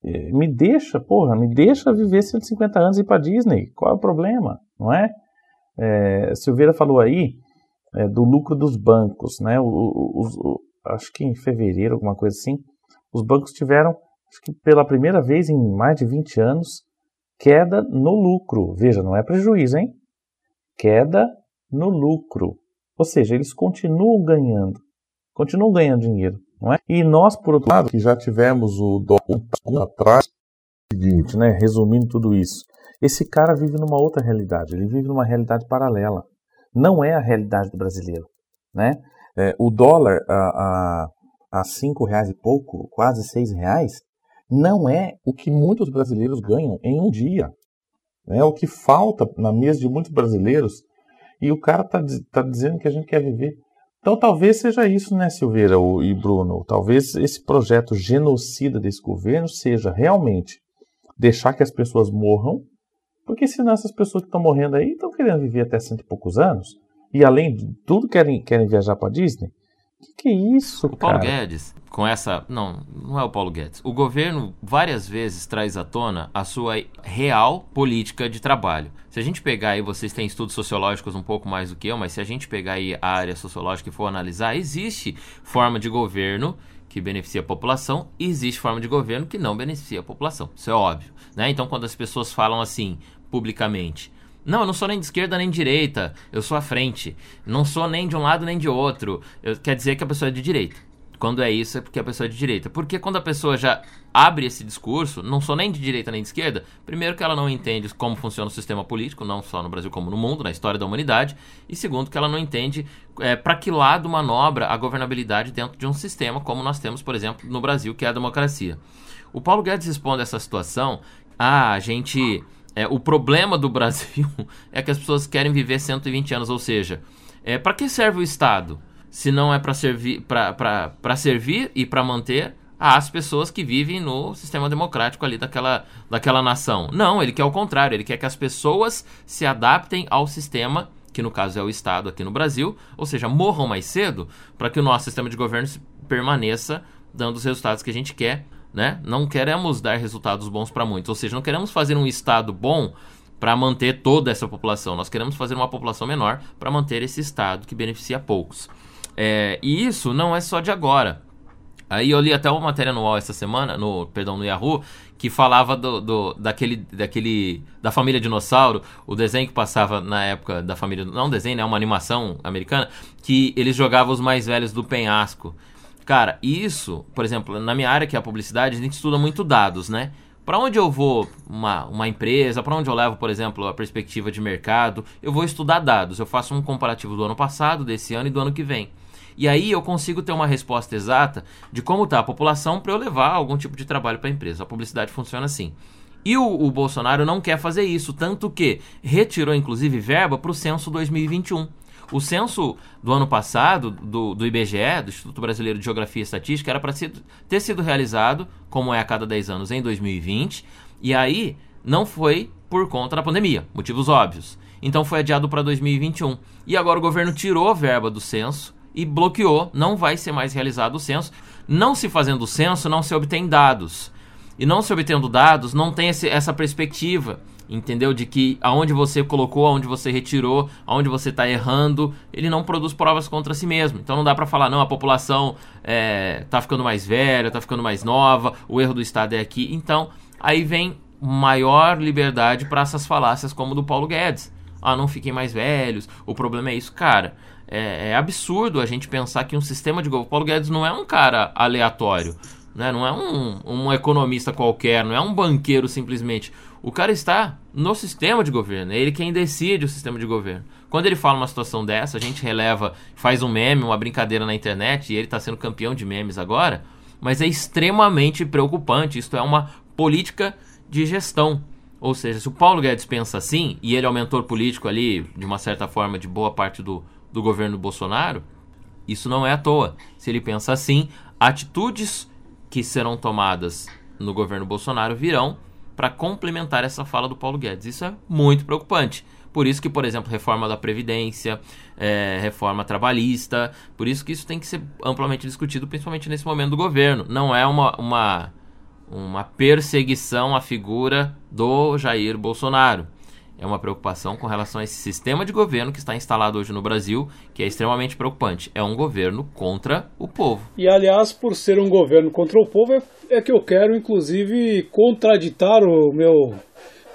eh, me deixa, porra, me deixa viver 150 anos e ir para Disney. Qual é o problema, não é? é Silveira falou aí é, do lucro dos bancos, né? O, o, o, acho que em fevereiro, alguma coisa assim, os bancos tiveram, acho que pela primeira vez em mais de 20 anos, queda no lucro. Veja, não é prejuízo, hein? Queda no lucro. Ou seja, eles continuam ganhando, continuam ganhando dinheiro, não é? E nós, por outro lado, que já tivemos o dólar atrás, é seguinte, né? Resumindo tudo isso, esse cara vive numa outra realidade, ele vive numa realidade paralela. Não é a realidade do brasileiro, né? É, o dólar, a, a, a cinco reais e pouco, quase seis reais, não é o que muitos brasileiros ganham em um dia. É o que falta na mesa de muitos brasileiros e o cara está tá dizendo que a gente quer viver. Então talvez seja isso, né, Silveira e Bruno? Talvez esse projeto genocida desse governo seja realmente deixar que as pessoas morram, porque senão essas pessoas que estão morrendo aí estão querendo viver até cento e poucos anos, e além de tudo querem, querem viajar para Disney. Que que é isso, O Paulo cara? Guedes, com essa. Não, não é o Paulo Guedes. O governo várias vezes traz à tona a sua real política de trabalho. Se a gente pegar aí, vocês têm estudos sociológicos um pouco mais do que eu, mas se a gente pegar aí a área sociológica e for analisar, existe forma de governo que beneficia a população e existe forma de governo que não beneficia a população. Isso é óbvio. Né? Então, quando as pessoas falam assim publicamente. Não, eu não sou nem de esquerda nem de direita, eu sou à frente. Não sou nem de um lado nem de outro. Eu, quer dizer que a pessoa é de direita. Quando é isso, é porque a pessoa é de direita. Porque quando a pessoa já abre esse discurso, não sou nem de direita nem de esquerda, primeiro que ela não entende como funciona o sistema político, não só no Brasil como no mundo, na história da humanidade, e segundo que ela não entende é, para que lado manobra a governabilidade dentro de um sistema como nós temos, por exemplo, no Brasil, que é a democracia. O Paulo Guedes responde a essa situação, ah, a gente é, o problema do Brasil [laughs] é que as pessoas querem viver 120 anos, ou seja, é, para que serve o Estado? Se não é para servir, para servir e para manter as pessoas que vivem no sistema democrático ali daquela, daquela nação. Não, ele quer o contrário, ele quer que as pessoas se adaptem ao sistema que no caso é o Estado aqui no Brasil, ou seja, morram mais cedo para que o nosso sistema de governo permaneça dando os resultados que a gente quer. Né? Não queremos dar resultados bons para muitos, ou seja, não queremos fazer um Estado bom para manter toda essa população. Nós queremos fazer uma população menor para manter esse Estado que beneficia poucos. É, e isso não é só de agora. Aí eu li até uma matéria no UOL essa semana, no, perdão, no Yahoo, que falava do, do, daquele, daquele, da família dinossauro, o desenho que passava na época da família, não um desenho, é né, uma animação americana, que eles jogavam os mais velhos do penhasco. Cara, isso, por exemplo, na minha área que é a publicidade, a gente estuda muito dados, né? Para onde eu vou, uma, uma empresa, para onde eu levo, por exemplo, a perspectiva de mercado, eu vou estudar dados. Eu faço um comparativo do ano passado, desse ano e do ano que vem. E aí eu consigo ter uma resposta exata de como está a população para eu levar algum tipo de trabalho para a empresa. A publicidade funciona assim. E o, o, Bolsonaro não quer fazer isso, tanto que retirou inclusive verba para o censo 2021. O censo do ano passado, do, do IBGE, do Instituto Brasileiro de Geografia e Estatística, era para ter sido realizado, como é a cada 10 anos, em 2020, e aí não foi por conta da pandemia, motivos óbvios. Então foi adiado para 2021. E agora o governo tirou a verba do censo e bloqueou, não vai ser mais realizado o censo. Não se fazendo o censo, não se obtém dados. E não se obtendo dados, não tem esse, essa perspectiva, entendeu? De que aonde você colocou, aonde você retirou, aonde você está errando, ele não produz provas contra si mesmo. Então não dá para falar, não, a população é, tá ficando mais velha, tá ficando mais nova, o erro do Estado é aqui. Então, aí vem maior liberdade para essas falácias como do Paulo Guedes. Ah, não fiquem mais velhos, o problema é isso. Cara, é, é, absurdo a gente pensar que um sistema de governo. Paulo Guedes não é um cara aleatório, né? não é um, um economista qualquer, não é um banqueiro simplesmente. O cara está no sistema de governo, é ele quem decide o sistema de governo. Quando ele fala uma situação dessa, a gente releva, faz um meme, uma brincadeira na internet, e ele está sendo campeão de memes agora, mas é extremamente preocupante. Isto é uma política de gestão. Ou seja, se o Paulo Guedes pensa assim, e ele é o mentor político ali, de uma certa forma, de boa parte do, do governo Bolsonaro, isso não é à toa. Se ele pensa assim, atitudes que serão tomadas no governo Bolsonaro virão para complementar essa fala do Paulo Guedes. Isso é muito preocupante. Por isso que, por exemplo, reforma da Previdência, é, reforma trabalhista, por isso que isso tem que ser amplamente discutido, principalmente nesse momento do governo. Não é uma, uma, uma perseguição à figura do Jair Bolsonaro é uma preocupação com relação a esse sistema de governo que está instalado hoje no Brasil, que é extremamente preocupante. É um governo contra o povo. E, aliás, por ser um governo contra o povo, é, é que eu quero, inclusive, contraditar o meu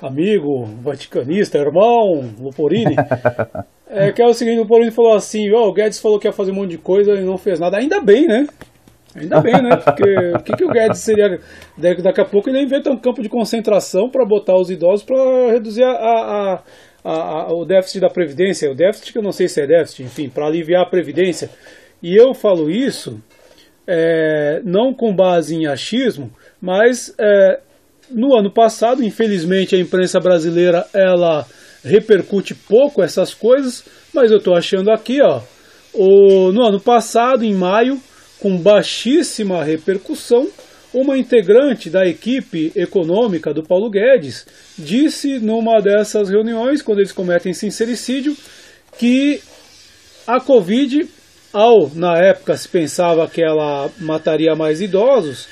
amigo vaticanista, irmão Luporini. [laughs] é que é o seguinte: o Luporini falou assim: oh, o Guedes falou que ia fazer um monte de coisa e não fez nada. Ainda bem, né? Ainda bem, né? Porque o que, que o Guedes seria. Daqui a pouco ele inventa um campo de concentração para botar os idosos para reduzir a, a, a, o déficit da Previdência. O déficit que eu não sei se é déficit, enfim, para aliviar a Previdência. E eu falo isso é, não com base em achismo, mas é, no ano passado, infelizmente, a imprensa brasileira ela repercute pouco essas coisas, mas eu estou achando aqui, ó, o, no ano passado, em maio, com baixíssima repercussão, uma integrante da equipe econômica do Paulo Guedes disse numa dessas reuniões, quando eles cometem sincericídio, que a Covid, ao na época se pensava que ela mataria mais idosos,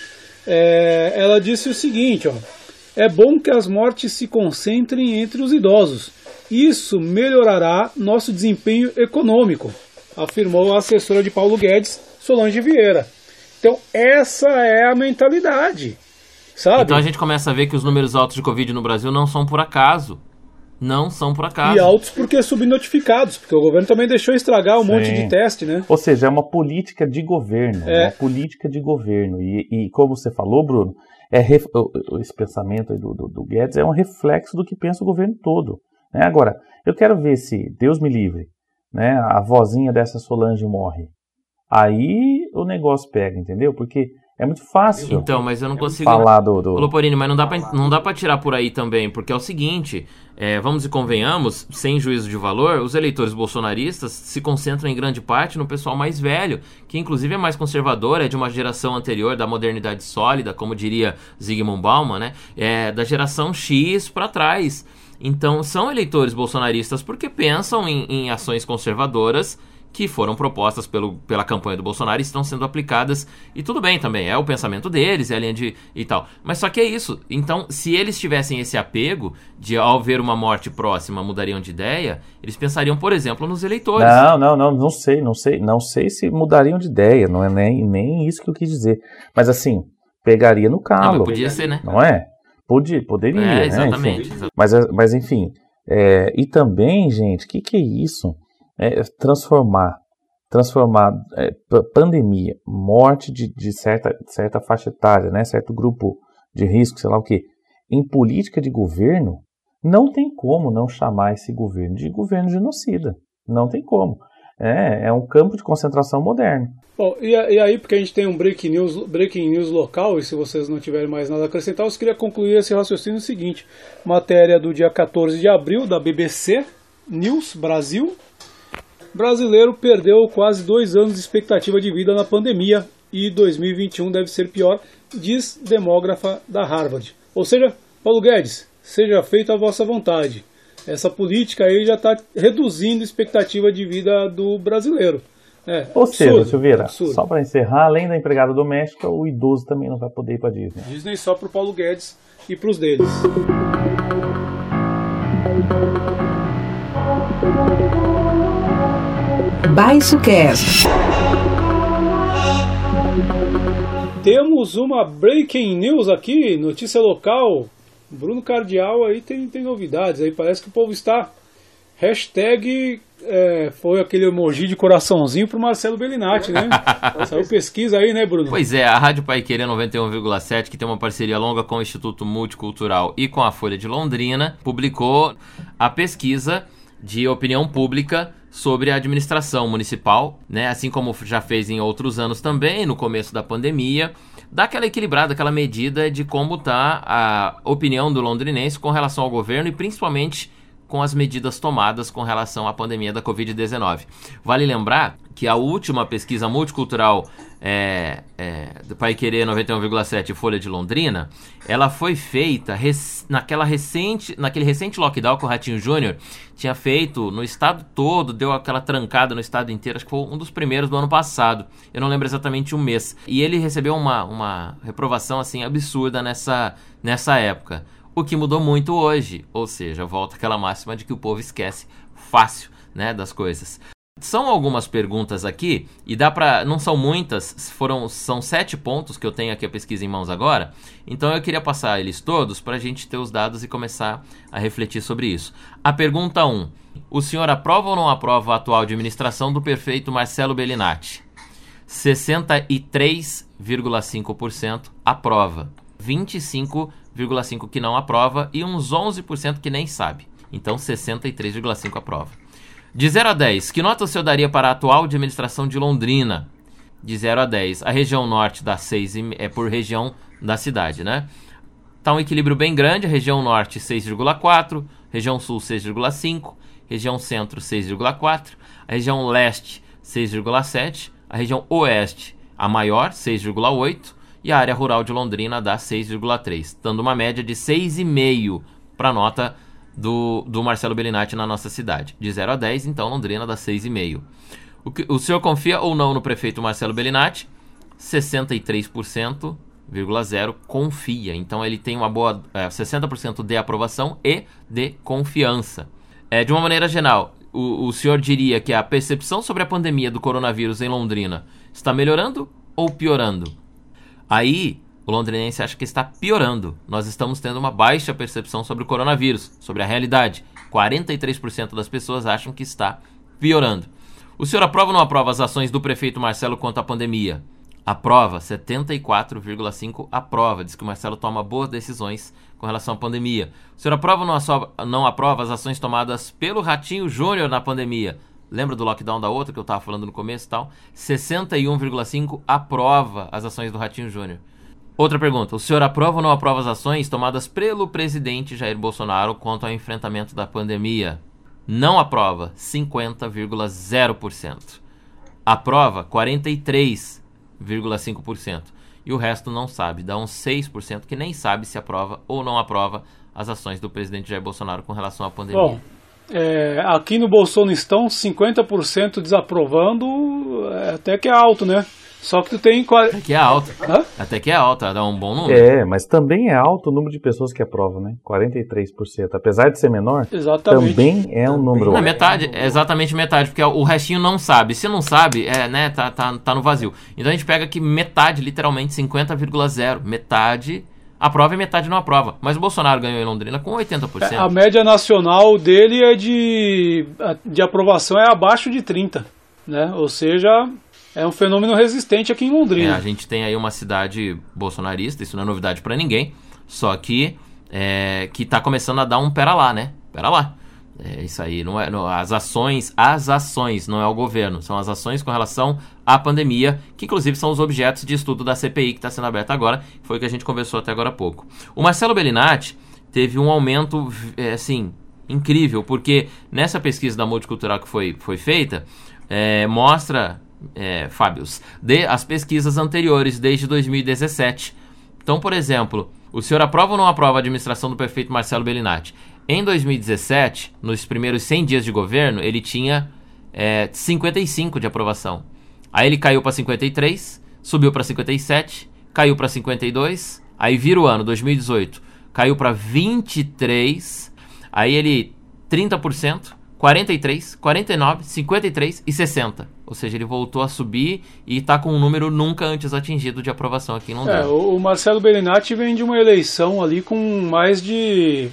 é, ela disse o seguinte: ó, é bom que as mortes se concentrem entre os idosos. Isso melhorará nosso desempenho econômico, afirmou a assessora de Paulo Guedes, Solange Vieira. Então, essa é a mentalidade. Sabe? Então a gente começa a ver que os números altos de Covid no Brasil não são por acaso. Não são por acaso. E altos porque subnotificados, porque o governo também deixou estragar um Sim. monte de teste, né? Ou seja, é uma política de governo. É uma política de governo. E, e como você falou, Bruno, é ref... esse pensamento do, do, do, Guedes é um reflexo do que pensa o governo todo. Né? Agora, eu quero ver se, Deus me livre, né, a vozinha dessa Solange morre. Aí o negócio pega, entendeu? Porque é muito fácil. Então, mas eu não consigo. Falar do. do... Loporini, mas não dá, pra, não dá pra tirar por aí também, porque é o seguinte: é, vamos e convenhamos, sem juízo de valor, os eleitores bolsonaristas se concentram em grande parte no pessoal mais velho, que inclusive é mais conservador, é de uma geração anterior da modernidade sólida, como diria Zygmunt Bauman, né? É da geração X para trás. Então, são eleitores bolsonaristas porque pensam em, em ações conservadoras que foram propostas pelo, pela campanha do Bolsonaro e estão sendo aplicadas. E tudo bem também, é o pensamento deles, é a linha de. e tal. Mas só que é isso. Então, se eles tivessem esse apego de, ao ver uma morte próxima, mudariam de ideia, eles pensariam, por exemplo, nos eleitores. Não, não, não, não sei, não sei, não sei se mudariam de ideia, não é nem, nem isso que eu quis dizer. Mas assim, pegaria no calo. Não, podia ser, né? Não é? Podia, poderia, é, né? exatamente, né? Mas, mas enfim, é, e também, gente, o que, que é isso? É, transformar transformar é, pandemia, morte de, de certa, certa faixa etária, né, certo grupo de risco, sei lá o que, em política de governo, não tem como não chamar esse governo de governo genocida. Não tem como. É, é um campo de concentração moderno. Bom, e, e, aí, porque a gente tem um breaking news, breaking news local, e se vocês não tiverem mais nada a acrescentar, eu queria concluir esse raciocínio seguinte. Matéria do dia 14 de abril, da BBC News Brasil, brasileiro perdeu quase dois anos de expectativa de vida na pandemia e 2021 deve ser pior, diz demógrafa da Harvard. Ou seja, Paulo Guedes, seja feita a vossa vontade. Essa política aí já está reduzindo a expectativa de vida do brasileiro. É, Ou absurdo, seja, Silveira, absurdo. só para encerrar, além da empregada doméstica, o idoso também não vai poder ir para Disney. Disney só para o Paulo Guedes e para os deles. Baixo Cast. Temos uma breaking news aqui, notícia local. Bruno Cardial aí tem, tem novidades. Aí parece que o povo está. Hashtag é, foi aquele emoji de coraçãozinho pro Marcelo Bellinati, né? [laughs] Saiu pesquisa aí, né, Bruno? Pois é, a Rádio Pai Querer 91,7, que tem uma parceria longa com o Instituto Multicultural e com a Folha de Londrina, publicou a pesquisa de opinião pública sobre a administração municipal, né? Assim como já fez em outros anos também, no começo da pandemia, dá aquela equilibrada, aquela medida de como está a opinião do londrinense com relação ao governo e principalmente com as medidas tomadas com relação à pandemia da Covid-19. Vale lembrar que a última pesquisa multicultural é, é, do Pai Querer 91,7 Folha de Londrina, ela foi feita res, naquela recente, naquele recente lockdown que o Ratinho Júnior tinha feito no estado todo, deu aquela trancada no estado inteiro, acho que foi um dos primeiros do ano passado, eu não lembro exatamente o um mês. E ele recebeu uma, uma reprovação assim absurda nessa, nessa época o que mudou muito hoje. Ou seja, volta aquela máxima de que o povo esquece fácil né, das coisas. São algumas perguntas aqui e dá para, não são muitas, foram são sete pontos que eu tenho aqui a pesquisa em mãos agora. Então eu queria passar eles todos para a gente ter os dados e começar a refletir sobre isso. A pergunta 1: um, o senhor aprova ou não aprova a atual administração do prefeito Marcelo Bellinati? 63,5% aprova. 25,5% que não aprova e uns 11% que nem sabe. Então 63,5% aprova. De 0 a 10, que nota senhor daria para a atual administração de Londrina? De 0 a 10. A região norte dá 6 é por região da cidade, né? Tá um equilíbrio bem grande, a região norte 6,4, região sul 6,5, região centro 6,4, a região leste 6,7, a região oeste a maior 6,8 e a área rural de Londrina dá 6,3, dando uma média de 6,5 para a nota do, do Marcelo Bellinati na nossa cidade. De 0 a 10, então Londrina dá 6,5. O, o senhor confia ou não no prefeito Marcelo Bellinati? 63%, confia. Então ele tem uma boa é, 60% de aprovação e de confiança. É, de uma maneira geral, o, o senhor diria que a percepção sobre a pandemia do coronavírus em Londrina está melhorando ou piorando? Aí, o londrinense acha que está piorando. Nós estamos tendo uma baixa percepção sobre o coronavírus, sobre a realidade. 43% das pessoas acham que está piorando. O senhor aprova ou não aprova as ações do prefeito Marcelo quanto à pandemia? Aprova, 74,5% aprova. Diz que o Marcelo toma boas decisões com relação à pandemia. O senhor aprova ou não, não aprova as ações tomadas pelo Ratinho Júnior na pandemia? Lembra do lockdown da outra que eu estava falando no começo e tal? 61,5 aprova as ações do Ratinho Júnior. Outra pergunta: o senhor aprova ou não aprova as ações tomadas pelo presidente Jair Bolsonaro quanto ao enfrentamento da pandemia? Não aprova, 50,0%. Aprova, 43,5%. E o resto não sabe, dá uns 6% que nem sabe se aprova ou não aprova as ações do presidente Jair Bolsonaro com relação à pandemia. Bom, é, aqui no Bolsonistão, 50% desaprovando, é, até que é alto, né? Só que tu tem. Até que é alto. Hã? Até que é alto, dá um bom número. É, mas também é alto o número de pessoas que aprovam, né? 43%. Apesar de ser menor, Exatamente. também é um número alto. metade, é exatamente metade, porque o restinho não sabe. Se não sabe, é, né, tá, tá, tá no vazio. Então a gente pega que metade, literalmente, 50,0, metade aprova e metade não aprova. Mas o Bolsonaro ganhou em Londrina com 80%. A média nacional dele é de, de aprovação é abaixo de 30, né? Ou seja, é um fenômeno resistente aqui em É, Londrina. a gente tem aí uma cidade bolsonarista, isso não é novidade pra ninguém, só que é, que tá começando a dar um pera lá, né? Pera lá. É isso aí, não é, não- as ações, as ações, não é o governo, são as ações com relação à pandemia, que inclusive são os objetos de estudo da CPI que está sendo aberta agora, foi o que a gente conversou até agora há pouco. O Marcelo Bellinati teve um aumento, é, assim, incrível, porque nessa pesquisa da multicultural que foi, foi feita, é, mostra, é, Fábios, de, as pesquisas anteriores, desde 2017. Então, por exemplo, o senhor aprova ou não aprova a administração do prefeito Marcelo Bellinati? Em 2017, nos primeiros 100 dias de governo, ele tinha é, 55 de aprovação. Aí ele caiu para 53, subiu para 57, caiu para 52, aí vira o ano 2018, caiu para 23, aí ele 30%, 43, 49, 53 e 60. Ou seja, ele voltou a subir e está com um número nunca antes atingido de aprovação aqui em Londrina. É, o Marcelo Bellinati vem de uma eleição ali com mais de.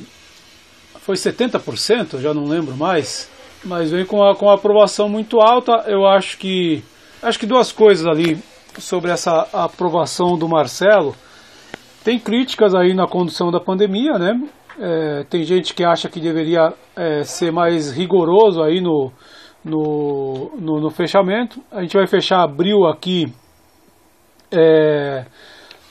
Foi 70%, eu já não lembro mais. Mas vem com a, com a aprovação muito alta. Eu acho que. Acho que duas coisas ali sobre essa aprovação do Marcelo. Tem críticas aí na condução da pandemia, né? É, tem gente que acha que deveria é, ser mais rigoroso aí no, no, no, no fechamento. A gente vai fechar abril aqui é,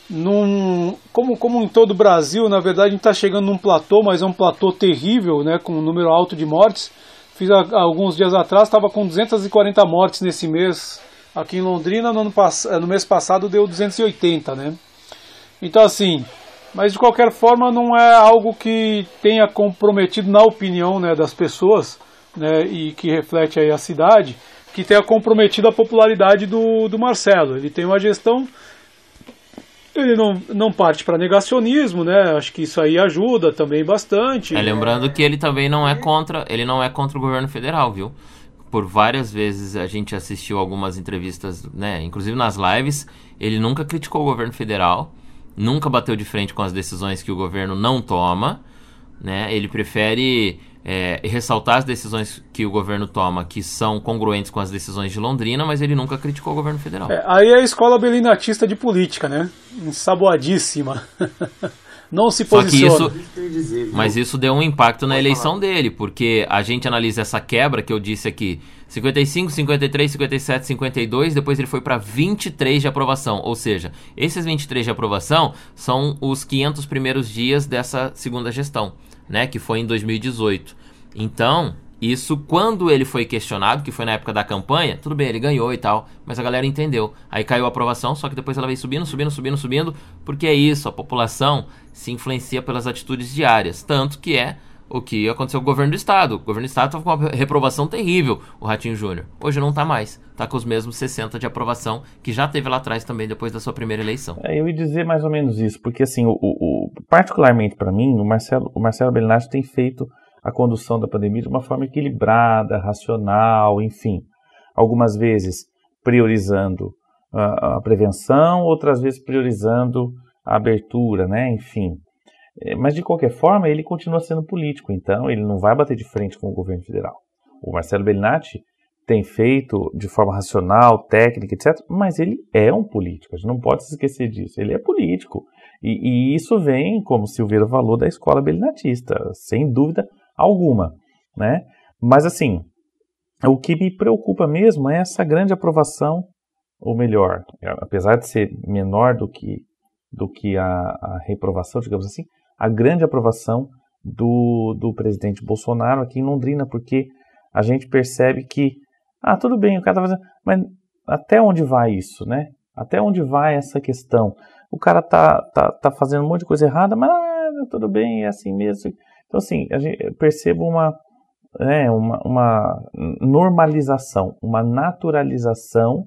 num, como, como em todo o Brasil, na verdade a gente está chegando num platô, mas é um platô terrível, né, com um número alto de mortes. Fiz há, alguns dias atrás, estava com 240 mortes nesse mês aqui em Londrina, no, ano, pass- no mês passado deu 280, né? Então assim, mas de qualquer forma não é algo que tenha comprometido na opinião né, das pessoas, né, e que reflete aí a cidade, que tenha comprometido a popularidade do, do Marcelo. Ele tem uma gestão ele não, não parte para negacionismo, né? Acho que isso aí ajuda também bastante. É, lembrando que ele também não é contra, ele não é contra o governo federal, viu? Por várias vezes a gente assistiu algumas entrevistas, né, inclusive nas lives, ele nunca criticou o governo federal, nunca bateu de frente com as decisões que o governo não toma, né? Ele prefere é, ressaltar as decisões que o governo toma que são congruentes com as decisões de Londrina, mas ele nunca criticou o governo federal. É, aí é a escola belinatista de política, né? Ensaboadíssima. [laughs] não se Só que posiciona. isso, Mas isso deu um impacto na eleição dele, porque a gente analisa essa quebra que eu disse aqui: 55, 53, 57, 52, depois ele foi para 23 de aprovação. Ou seja, esses 23 de aprovação são os 500 primeiros dias dessa segunda gestão, né, que foi em 2018. Então, isso quando ele foi questionado, que foi na época da campanha, tudo bem, ele ganhou e tal, mas a galera entendeu. Aí caiu a aprovação, só que depois ela veio subindo, subindo, subindo, subindo, porque é isso, a população se influencia pelas atitudes diárias, tanto que é o que aconteceu com o governo do estado. O governo do estado estava com uma reprovação terrível, o Ratinho Júnior. Hoje não tá mais, tá com os mesmos 60 de aprovação que já teve lá atrás também depois da sua primeira eleição. É, eu ia dizer mais ou menos isso, porque assim, o, o- particularmente para mim, o Marcelo, o Marcelo Bellinati tem feito a condução da pandemia de uma forma equilibrada, racional, enfim. Algumas vezes priorizando a, a prevenção, outras vezes priorizando a abertura, né? Enfim. É, Mas de qualquer forma, ele continua sendo político, então ele não vai bater de frente com o governo federal. O Marcelo Bellinati tem feito de forma racional, técnica, etc. Mas ele é um político, a gente não pode se esquecer disso. Ele é político. E, e isso vem, como Silveira falou, da escola belinatista, sem dúvida alguma. Né? Mas assim, o que me preocupa mesmo é essa grande aprovação, ou melhor, apesar de ser menor do que, do que a, a reprovação, digamos assim, a grande aprovação do, do presidente Bolsonaro aqui em Londrina, porque a gente percebe que, ah, tudo bem, o cara tá fazendo, mas até onde vai isso, né? Até onde vai essa questão? O cara tá, tá, tá fazendo um monte de coisa errada, mas ah, tudo bem, é assim mesmo. Então, assim, a gente, percebo uma, é, uma, uma normalização, uma naturalização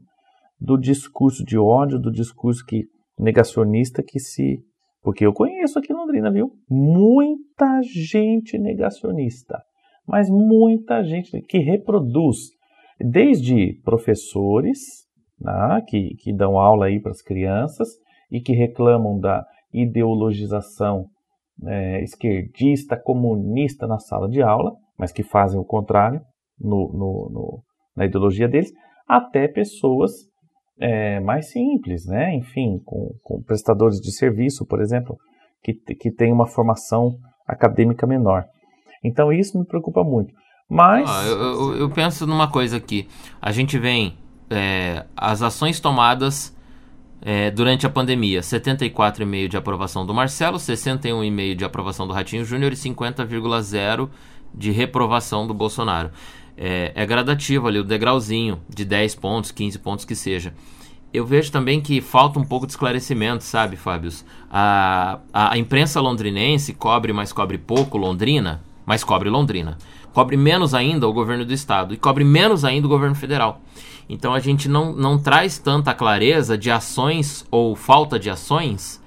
do discurso de ódio, do discurso que negacionista que se. Porque eu conheço aqui em Londrina, viu? Muita gente negacionista, mas muita gente que reproduz, desde professores né, que, que dão aula aí para as crianças e que reclamam da ideologização é, esquerdista, comunista na sala de aula, mas que fazem o contrário no, no, no, na ideologia deles, até pessoas é, mais simples, né? enfim, com, com, prestadores de serviço, por exemplo, que, que têm uma formação acadêmica menor. Então isso me preocupa muito. Mas. Ah, eu, eu, eu, penso numa coisa aqui. A gente vem. É, as ações tomadas é, durante a pandemia: 74,5% de aprovação do Marcelo, 61,5% de aprovação do Ratinho Júnior e 50,0% de reprovação do Bolsonaro. É, é gradativo ali, o degrauzinho de 10 pontos, 15 pontos que seja. Eu vejo também que falta um pouco de esclarecimento, sabe, Fábios? A, a, a imprensa londrinense cobre, mas cobre pouco Londrina, mas cobre Londrina. Cobre menos ainda o governo do estado e cobre menos ainda o governo federal. Então a gente não, não traz tanta clareza de ações ou falta de ações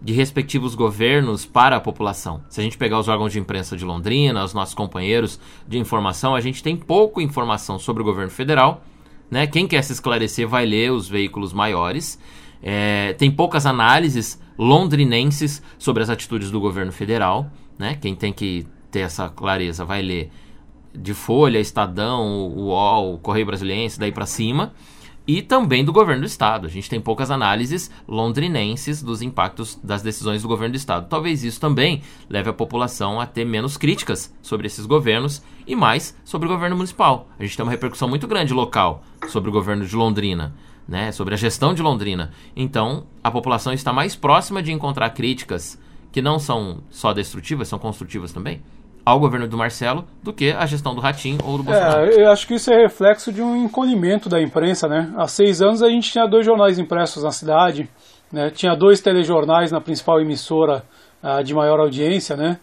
de respectivos governos para a população. Se a gente pegar os órgãos de imprensa de Londrina, os nossos companheiros de informação, a gente tem pouco informação sobre o governo federal. Né? Quem quer se esclarecer vai ler os veículos maiores. É, tem poucas análises londrinenses sobre as atitudes do governo federal. Né? Quem tem que ter essa clareza vai ler de Folha, Estadão, o UOL, Correio Brasiliense, daí para cima e também do governo do estado. A gente tem poucas análises londrinenses dos impactos das decisões do governo do estado. Talvez isso também leve a população a ter menos críticas sobre esses governos e mais sobre o governo municipal. A gente tem uma repercussão muito grande local sobre o governo de Londrina. Né, sobre a gestão de Londrina. Então, a população está mais próxima de encontrar críticas que não são só destrutivas, são construtivas também, ao governo do Marcelo do que a gestão do Ratinho ou do Bolsonaro. É, eu acho que isso é reflexo de um encolhimento da imprensa, né? Há seis anos a gente tinha dois jornais impressos na cidade, né? tinha dois telejornais na principal emissora uh, de maior audiência, né?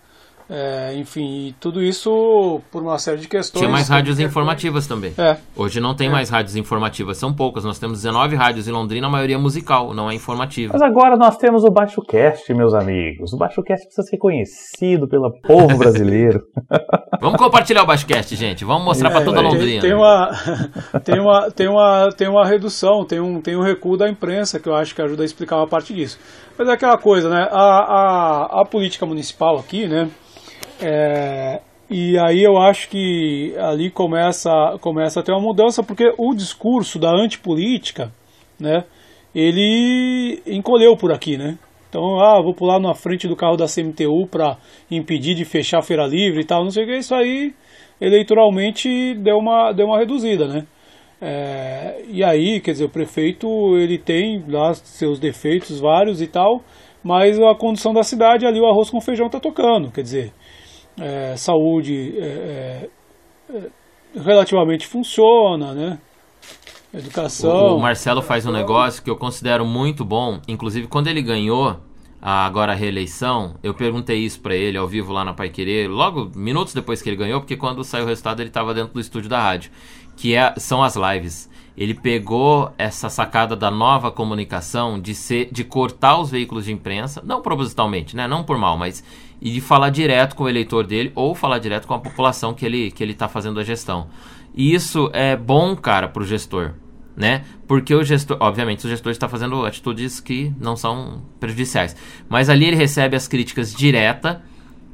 É, enfim, tudo isso por uma série de questões. Tinha mais rádios informativas também. É. Hoje não tem é. mais rádios informativas, são poucas. Nós temos 19 rádios em Londrina, a maioria musical, não é informativa. Mas agora nós temos o Baixo Cast, meus amigos. O Baixo Cast precisa ser conhecido pelo povo brasileiro. [laughs] Vamos compartilhar o Baixo Cast, gente. Vamos mostrar para toda Londrina. Tem, tem, uma, [laughs] tem, uma, tem, uma, tem uma redução, tem um, tem um recuo da imprensa que eu acho que ajuda a explicar uma parte disso. Mas é aquela coisa, né? A, a, a política municipal aqui, né? É, e aí eu acho que ali começa, começa a ter uma mudança, porque o discurso da antipolítica, né, ele encolheu por aqui, né? Então, ah, vou pular na frente do carro da CMTU para impedir de fechar a feira livre e tal, não sei o que, isso aí eleitoralmente deu uma, deu uma reduzida, né? É, e aí, quer dizer, o prefeito ele tem lá seus defeitos vários e tal, mas a condução da cidade ali o arroz com feijão está tocando, quer dizer, é, saúde é, é, relativamente funciona, né? Educação. O, o, Marcelo faz um negócio que eu considero muito bom. Inclusive, quando ele ganhou a, agora a reeleição, eu perguntei isso para ele ao vivo lá na Pai Querer, logo minutos depois que ele ganhou, porque quando saiu o resultado ele estava dentro do estúdio da rádio, que é, são as lives ele pegou essa sacada da nova comunicação de ser de cortar os veículos de imprensa, não propositalmente, né, não por mal, mas e de falar direto com o eleitor dele ou falar direto com a população que ele que ele está fazendo a gestão. E isso é bom, cara, para o gestor, né? Porque o gestor, obviamente, o gestor está fazendo atitudes que não são prejudiciais, mas ali ele recebe as críticas direta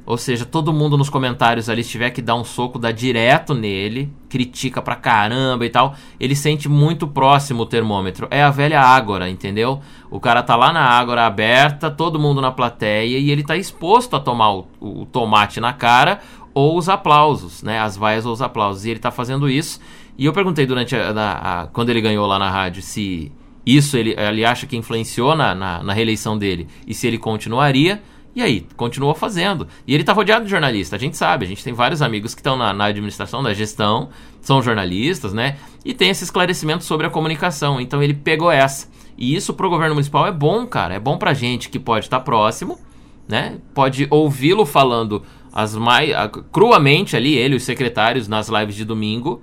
ou seja, todo mundo nos comentários ali, se tiver que dar um soco, dá direto nele, critica pra caramba e tal. Ele sente muito próximo o termômetro. É a velha Ágora, entendeu? O cara tá lá na Ágora aberta, todo mundo na plateia, e ele tá exposto a tomar o, o tomate na cara ou os aplausos, né? As vaias ou os aplausos. E ele tá fazendo isso. E eu perguntei durante a, a, a quando ele ganhou lá na rádio se isso ele, ele acha que influenciou na, na, na reeleição dele e se ele continuaria. E aí, continuou fazendo. E ele está rodeado de jornalistas, a gente sabe, a gente tem vários amigos que estão na, na, administração, na gestão, são jornalistas, né? E tem esse esclarecimento sobre a comunicação. Então ele pegou essa. E isso pro governo municipal é bom, cara. É bom pra gente que pode estar tá próximo, né? Pode ouvi-lo falando as mais cruamente ali, ele os secretários nas lives de domingo,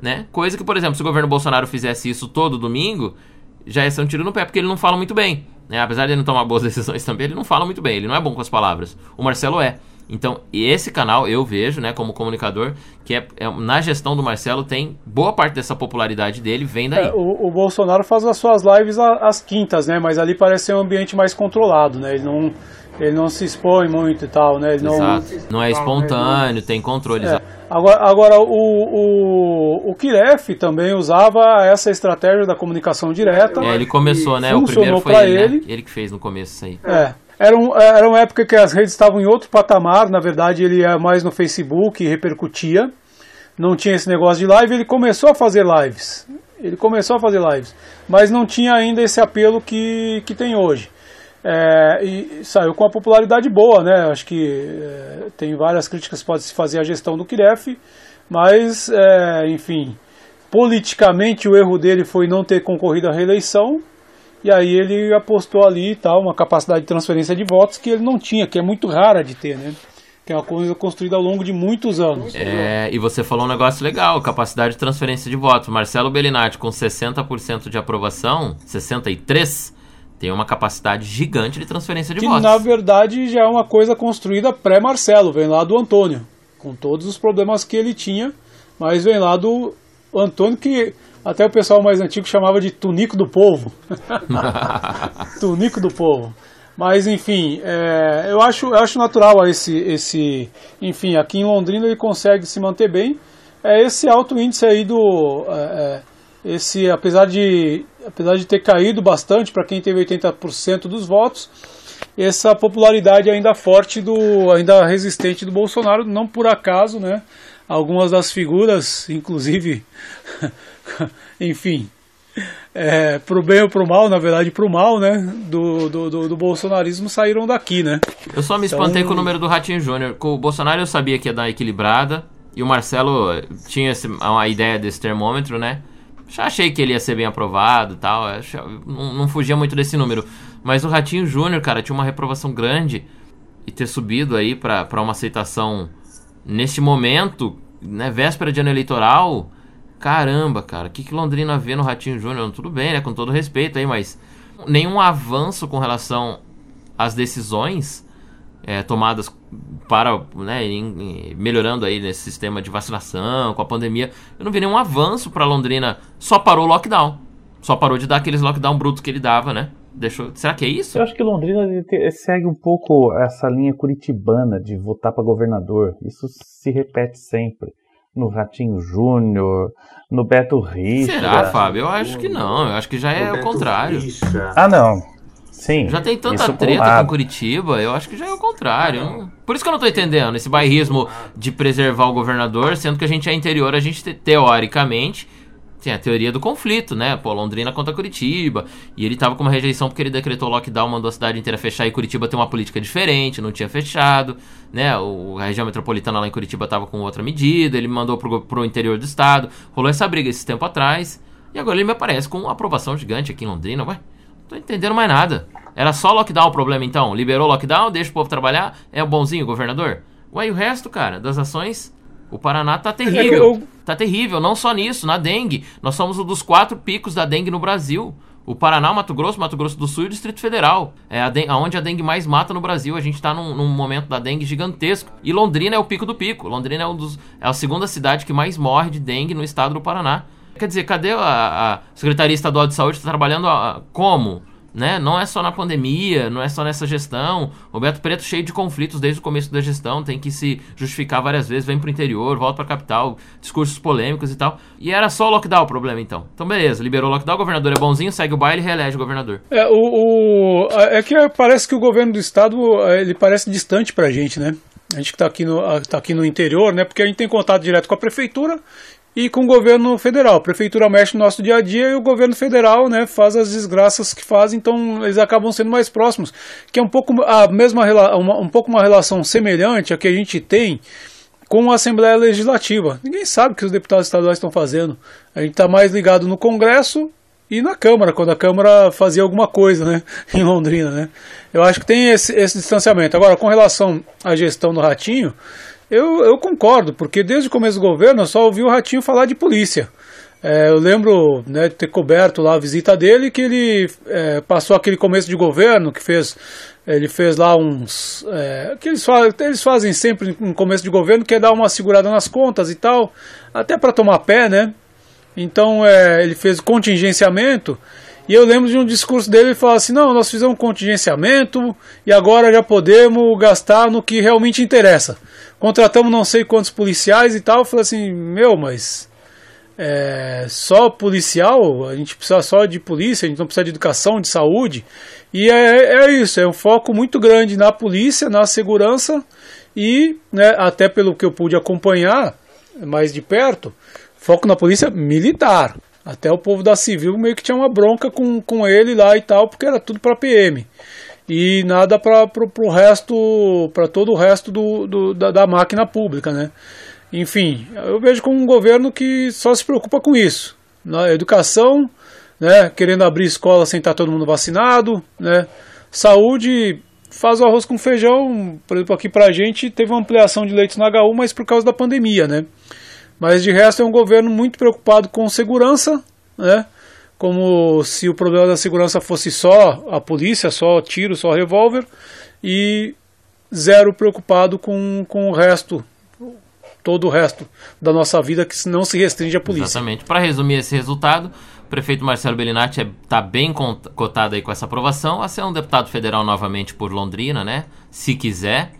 né? Coisa que, por exemplo, se o governo Bolsonaro fizesse isso todo domingo, já ia ser um tiro no pé, porque ele não fala muito bem. Né? Apesar de ele não tomar boas decisões também, ele não fala muito bem, ele não é bom com as palavras. O Marcelo é. Então, esse canal eu vejo, né, como comunicador, que é, é na gestão do Marcelo tem boa parte dessa popularidade dele vem daí. É, o, o, Bolsonaro faz as suas lives às quintas, né, mas ali parece ser um ambiente mais controlado, né, ele não, ele não se expõe muito e tal, né, ele não, Exato. não é espontâneo, tem controle. É. Agora, agora o, o, o Kiref também usava essa estratégia da comunicação direta. É, ele começou, né? O primeiro foi ele, ele. Né? ele que fez no começo isso aí. É. Era, um, era uma época que as redes estavam em outro patamar, na verdade ele ia mais no Facebook e repercutia. Não tinha esse negócio de live, ele começou a fazer lives. Ele começou a fazer lives, mas não tinha ainda esse apelo que, que tem hoje. É, e saiu com uma popularidade boa, né? Acho que é, tem várias críticas que pode se fazer à gestão do Kiref, mas, é, enfim, politicamente o erro dele foi não ter concorrido à reeleição, e aí ele apostou ali tal, uma capacidade de transferência de votos que ele não tinha, que é muito rara de ter, né? Que é uma coisa construída ao longo de muitos anos. É, e você falou um negócio legal, capacidade de transferência de votos. Marcelo Bellinati com 60% de aprovação, 63%, tem uma capacidade gigante de transferência de que, votos. Na verdade já é uma coisa construída pré-Marcelo, vem lá do Antônio, com todos os problemas que ele tinha, mas vem lá do Antônio que até o pessoal mais antigo chamava de Tunico do Povo. [laughs] tunico do Povo. Mas enfim, é, eu, acho, eu acho natural esse, esse. Enfim, aqui em Londrina ele consegue se manter bem. É esse alto índice aí do. É, é esse, apesar de apesar de ter caído bastante para quem teve 80% dos votos, essa popularidade ainda forte do ainda resistente do Bolsonaro, não por acaso, né? Algumas das figuras, inclusive, [laughs] enfim, é, pro bem ou pro mal, na verdade pro mal, né, do, do, do, do bolsonarismo saíram daqui, né. Eu só me espantei então... com o número do Ratinho Júnior. Com o Bolsonaro eu sabia que ia dar equilibrada, e o Marcelo tinha uma ideia desse termômetro, né, já achei que ele ia ser bem aprovado e tal. Não, não fugia muito desse número. Mas o Ratinho Júnior, cara, tinha uma reprovação grande. E ter subido aí pra uma aceitação neste momento, né? Véspera de ano eleitoral. Caramba, cara, o que, que Londrina vê no Ratinho Júnior? Tudo bem, né? Com todo respeito aí, mas nenhum avanço com relação às decisões é, tomadas para, né, em, em, melhorando aí nesse sistema de vacinação, com a pandemia. Eu não vi nenhum avanço para Londrina. Só parou o lockdown. Só parou de dar aqueles lockdown brutos que ele dava, né? Deixou... Será que é isso? Eu acho que Londrina segue um pouco essa linha curitibana de votar para governador. Isso se repete sempre. No Ratinho Júnior, no Beto Richa. Será, Fábio? Eu acho que não. Eu acho que já é o, o contrário. Richa. Ah, não. Sim. Já tem tanta treta com Curitiba, eu acho que já é o contrário. Por isso que eu não tô entendendo esse bairrismo de preservar o governador, sendo que a gente é interior, a gente teoricamente tem a teoria do conflito, né? Pô, Londrina contra Curitiba. E ele tava com uma rejeição porque ele decretou lockdown, mandou a cidade inteira fechar e Curitiba tem uma política diferente, não tinha fechado, né? O, a região metropolitana lá em Curitiba tava com outra medida, ele mandou pro, pro interior do estado. Rolou essa briga esse tempo atrás. E agora ele me aparece com uma aprovação gigante aqui em Londrina, ué tô entendendo mais nada. Era só lockdown o problema então? Liberou lockdown, deixa o povo trabalhar, é o bonzinho governador? Ué, e o resto, cara, das ações? O Paraná tá terrível. Tá terrível, não só nisso, na dengue. Nós somos um dos quatro picos da dengue no Brasil. O Paraná, o Mato Grosso, Mato Grosso do Sul e o Distrito Federal. É a dengue, onde a dengue mais mata no Brasil. A gente está num, num, momento da dengue gigantesco. E Londrina é o pico do pico. Londrina é, um dos, é a segunda cidade que mais morre de dengue no estado do Paraná. Quer dizer, cadê a, a Secretaria Estadual de Saúde? Está trabalhando a, como? Né? Não é só na pandemia, não é só nessa gestão. O Beto Preto cheio de conflitos desde o começo da gestão, tem que se justificar várias vezes, vem pro interior, volta pra capital, discursos polêmicos e tal. E era só o lockdown o problema então. Então beleza, liberou o lockdown, o governador é bonzinho, segue o baile e reelege o governador. É, o, o, é que parece que o governo do estado, ele parece distante pra gente, né? A gente que tá aqui, no, tá aqui no interior, né? Porque a gente tem contato direto com a prefeitura e com o governo federal. A prefeitura mexe no nosso dia a dia e o governo federal né, faz as desgraças que faz, então eles acabam sendo mais próximos. Que é um pouco a mesma uma, um pouco uma relação semelhante a que a gente tem com a Assembleia Legislativa. Ninguém sabe o que os deputados estaduais estão fazendo. A gente está mais ligado no Congresso e na Câmara, quando a Câmara fazia alguma coisa né, [laughs] em Londrina. Né? Eu acho que tem esse, esse distanciamento. Agora, com relação à gestão do Ratinho, eu, eu concordo, porque desde o começo do governo eu só ouvi o Ratinho falar de polícia. É, eu lembro né, de ter coberto lá a visita dele, que ele é, passou aquele começo de governo, que fez ele fez lá uns. É, que eles, fazem, eles fazem sempre no começo de governo, que é dar uma segurada nas contas e tal, até para tomar pé, né? Então é, ele fez contingenciamento. E eu lembro de um discurso dele, ele falou assim: não, nós fizemos contingenciamento e agora já podemos gastar no que realmente interessa. Contratamos não sei quantos policiais e tal. Eu falei assim: meu, mas é, só policial, a gente precisa só de polícia, a gente não precisa de educação, de saúde. E é, é isso, é um foco muito grande na polícia, na segurança e, né, até pelo que eu pude acompanhar mais de perto, foco na polícia militar. Até o povo da civil meio que tinha uma bronca com, com ele lá e tal, porque era tudo para PM. E nada para o resto, para todo o resto do, do da, da máquina pública, né? Enfim, eu vejo como um governo que só se preocupa com isso. Na educação, né, querendo abrir escola sem estar todo mundo vacinado, né? Saúde, faz o arroz com feijão, por exemplo, aqui pra gente teve uma ampliação de leitos na HU, mas por causa da pandemia, né? Mas de resto é um governo muito preocupado com segurança, né? Como se o problema da segurança fosse só a polícia, só tiro, só revólver, e zero preocupado com, com o resto todo o resto da nossa vida que não se restringe à polícia. Exatamente. Para resumir esse resultado, o prefeito Marcelo Bellinati está é, bem cotado aí com essa aprovação a ser um deputado federal novamente por Londrina, né? Se quiser.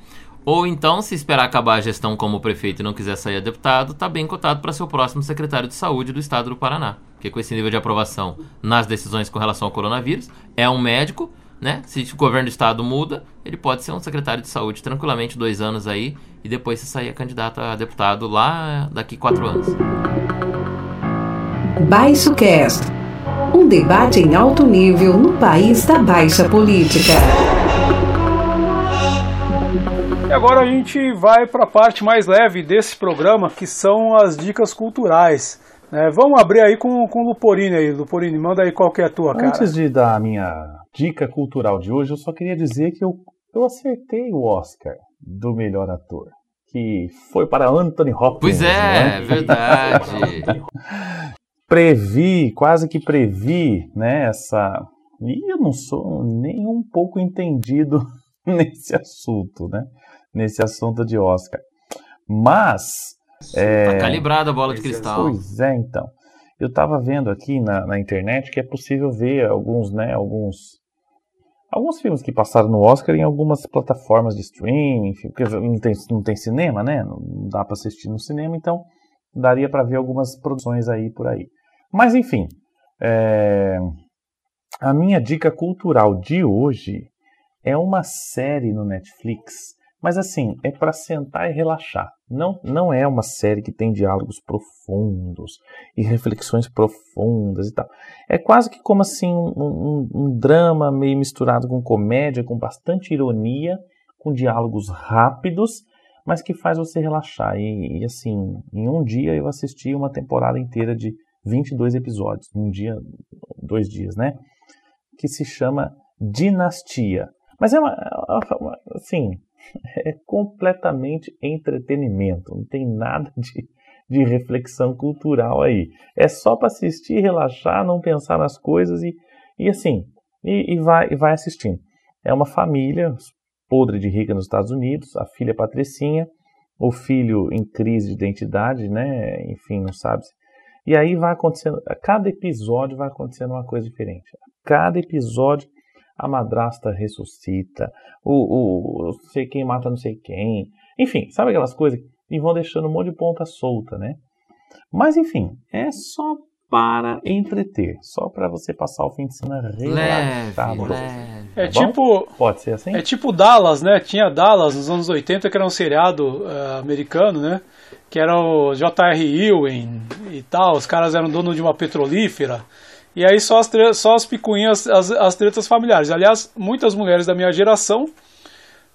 Ou então, se esperar acabar a gestão como prefeito e não quiser sair a deputado, está bem cotado para ser o próximo secretário de saúde do estado do Paraná. Porque com esse nível de aprovação nas decisões com relação ao coronavírus, é um médico né? Se o governo do estado muda, ele pode ser um secretário de saúde tranquilamente dois anos aí e depois se sair candidato a deputado lá daqui quatro anos. Baixo Cast, um debate em alto nível no país da baixa política. E agora a gente vai para a parte mais leve desse programa, que são as dicas culturais. É, vamos abrir aí com, com o Luporini aí. Luporini, manda aí qual que é a tua, cara. Antes de dar a minha dica cultural de hoje, eu só queria dizer que eu, eu acertei o Oscar do melhor ator. Que foi para Anthony Hopkins. Pois é, né? verdade. [laughs] previ, quase que previ, né, essa... E eu não sou nem um pouco entendido [laughs] nesse assunto, né? Nesse assunto de Oscar. Mas... É... Tá calibrada a bola de cristal. Pois é, então. Eu estava vendo aqui na, na, internet que é possível ver alguns, né, alguns alguns filmes que passaram no Oscar em algumas plataformas de streaming, enfim, porque não tem, não tem cinema, né? Não dá para assistir no cinema, então daria para ver algumas produções aí por aí. Mas enfim, é... a minha dica cultural de hoje é uma série no Netflix mas assim, é para sentar e relaxar. Não, não é uma série que tem diálogos profundos e reflexões profundas e tal. É quase que como assim um, um, um drama meio misturado com comédia, com bastante ironia, com diálogos rápidos, mas que faz você relaxar. E, e assim, em um dia eu assisti uma temporada inteira de 22 episódios, um dia, dois dias, né? Que se chama Dinastia. Mas é uma, assim, [laughs] é completamente entretenimento, não tem nada de, de reflexão cultural aí. É só para assistir, relaxar, não pensar nas coisas e, e assim, e, e, vai, e vai assistindo. É uma família podre de rica nos Estados Unidos, a filha Patricinha, o filho em crise de identidade, né? Enfim, não sabe. E aí vai acontecendo, a cada episódio vai acontecendo uma coisa diferente. A cada episódio a madrasta ressuscita, o, o não sei quem mata não sei quem. Enfim, sabe aquelas coisas? E vão deixando um monte de ponta solta, né? Mas enfim, é só para entreter, só para você passar o fim de semana relaxado. Leve, É tipo, pode ser assim. É tipo Dallas, né? Tinha Dallas nos anos 80 que era um seriado uh, americano, né? Que era o J.R. Ewing e tal. Os caras eram donos de uma petrolífera. E aí só as, só as picuinhas, as, as tretas familiares. Aliás, muitas mulheres da minha geração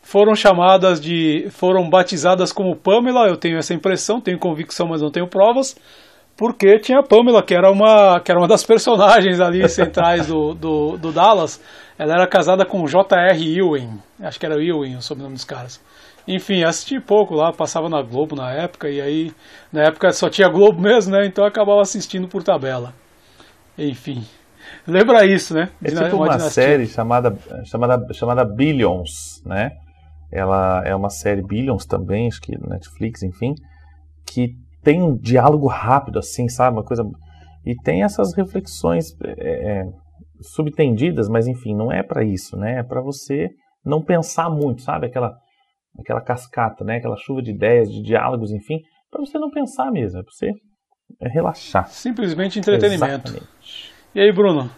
foram chamadas de. foram batizadas como Pamela, eu tenho essa impressão, tenho convicção, mas não tenho provas, porque tinha a Pamela, que era uma, que era uma das personagens ali [laughs] centrais do, do, do Dallas. Ela era casada com J.R. Ewing, acho que era Ewing o sobrenome dos caras. Enfim, assisti pouco lá, passava na Globo na época, e aí, na época só tinha Globo mesmo, né? Então eu acabava assistindo por tabela. Enfim. Lembra isso, né? É tipo uma série chamada, chamada, chamada Billions, né? Ela é uma série Billions também, acho que Netflix, enfim, que tem um diálogo rápido, assim, sabe? Uma coisa. E tem essas reflexões é, é subtendidas, mas enfim, não é para isso, né? É para você não pensar muito, sabe? Aquela, aquela cascata, né? Aquela chuva de ideias, de diálogos, enfim, para você não pensar mesmo, é para você relaxar. Simplesmente entretenimento. Exatamente. E aí, Bruno?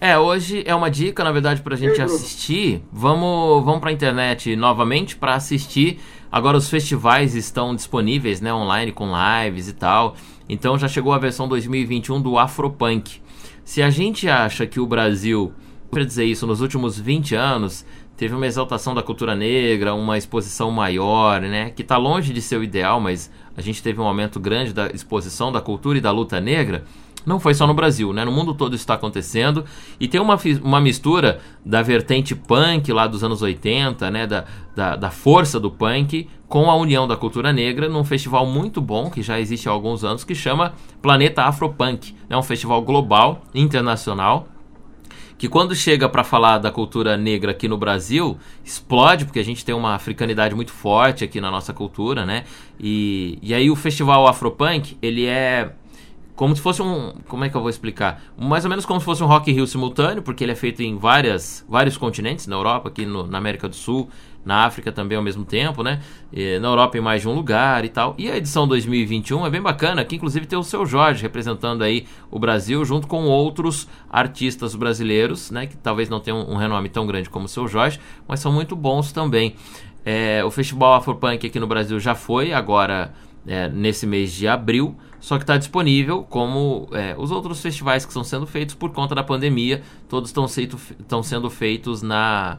É, hoje é uma dica, na verdade, pra gente assistir. Vamos, vamos pra internet novamente para assistir. Agora os festivais estão disponíveis, né, online com lives e tal. Então já chegou a versão 2021 do Afropunk. Se a gente acha que o Brasil, para dizer isso, nos últimos 20 anos teve uma exaltação da cultura negra, uma exposição maior, né, que está longe de ser o ideal, mas a gente teve um aumento grande da exposição da cultura e da luta negra não foi só no Brasil, né? No mundo todo isso está acontecendo. E tem uma, uma mistura da vertente punk lá dos anos 80, né? Da, da, da força do punk com a união da cultura negra num festival muito bom que já existe há alguns anos que chama Planeta Afropunk. É um festival global, internacional, que quando chega para falar da cultura negra aqui no Brasil, explode, porque a gente tem uma africanidade muito forte aqui na nossa cultura, né? E, e aí o festival Afropunk, ele é como se fosse um. Como é que eu vou explicar? Mais ou menos como se fosse um Rock Rio simultâneo, porque ele é feito em várias, vários continentes, na Europa, aqui no, na América do Sul, na África também ao mesmo tempo, né? E na Europa em mais de um lugar e tal. E a edição 2021 é bem bacana, que inclusive tem o seu Jorge representando aí o Brasil, junto com outros artistas brasileiros, né? Que talvez não tenham um renome tão grande como o seu Jorge, mas são muito bons também. É, o Festival Afropunk aqui no Brasil já foi, agora é, nesse mês de abril, só que está disponível como é, os outros festivais que estão sendo feitos por conta da pandemia, todos estão sendo feitos na,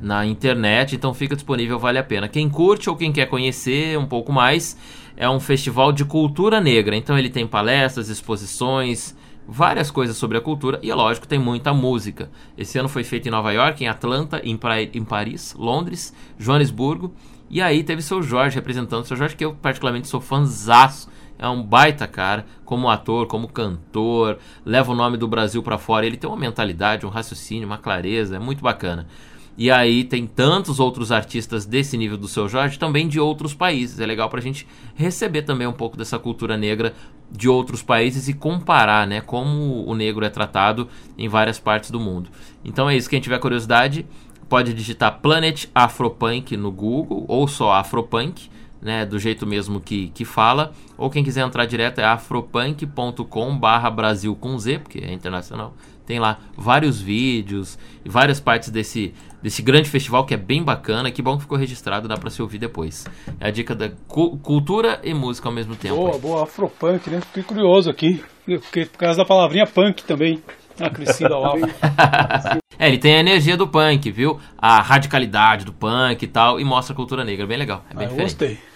na internet, então fica disponível, vale a pena. Quem curte ou quem quer conhecer um pouco mais, é um festival de cultura negra, então ele tem palestras, exposições, várias coisas sobre a cultura e, é lógico, tem muita música. Esse ano foi feito em Nova York, em Atlanta, em, em Paris, Londres, Joanesburgo e aí teve seu Jorge representando. Seu Jorge, que eu particularmente sou fãzaço. É um baita cara, como ator, como cantor, leva o nome do Brasil para fora. Ele tem uma mentalidade, um raciocínio, uma clareza, é muito bacana. E aí tem tantos outros artistas desse nível do seu Jorge, também de outros países. É legal pra gente receber também um pouco dessa cultura negra de outros países e comparar, né, como o negro é tratado em várias partes do mundo. Então é isso, quem tiver curiosidade, pode digitar Planet Afropunk no Google ou só Afropunk, né, do jeito mesmo que, que fala, ou quem quiser entrar direto é afropunk.com barra Brasil com Z, porque é internacional. Tem lá vários vídeos e várias partes desse, desse grande festival que é bem bacana. Que bom que ficou registrado, dá para se ouvir depois. É a dica da cu cultura e música ao mesmo tempo. Boa, boa, afropunk, né? Fiquei curioso aqui, porque por causa da palavrinha punk também. A crescida lá. [laughs] É, ele tem a energia do punk, viu? A radicalidade do punk e tal, e mostra a cultura negra. Bem legal, é bem ah, diferente. Gostei.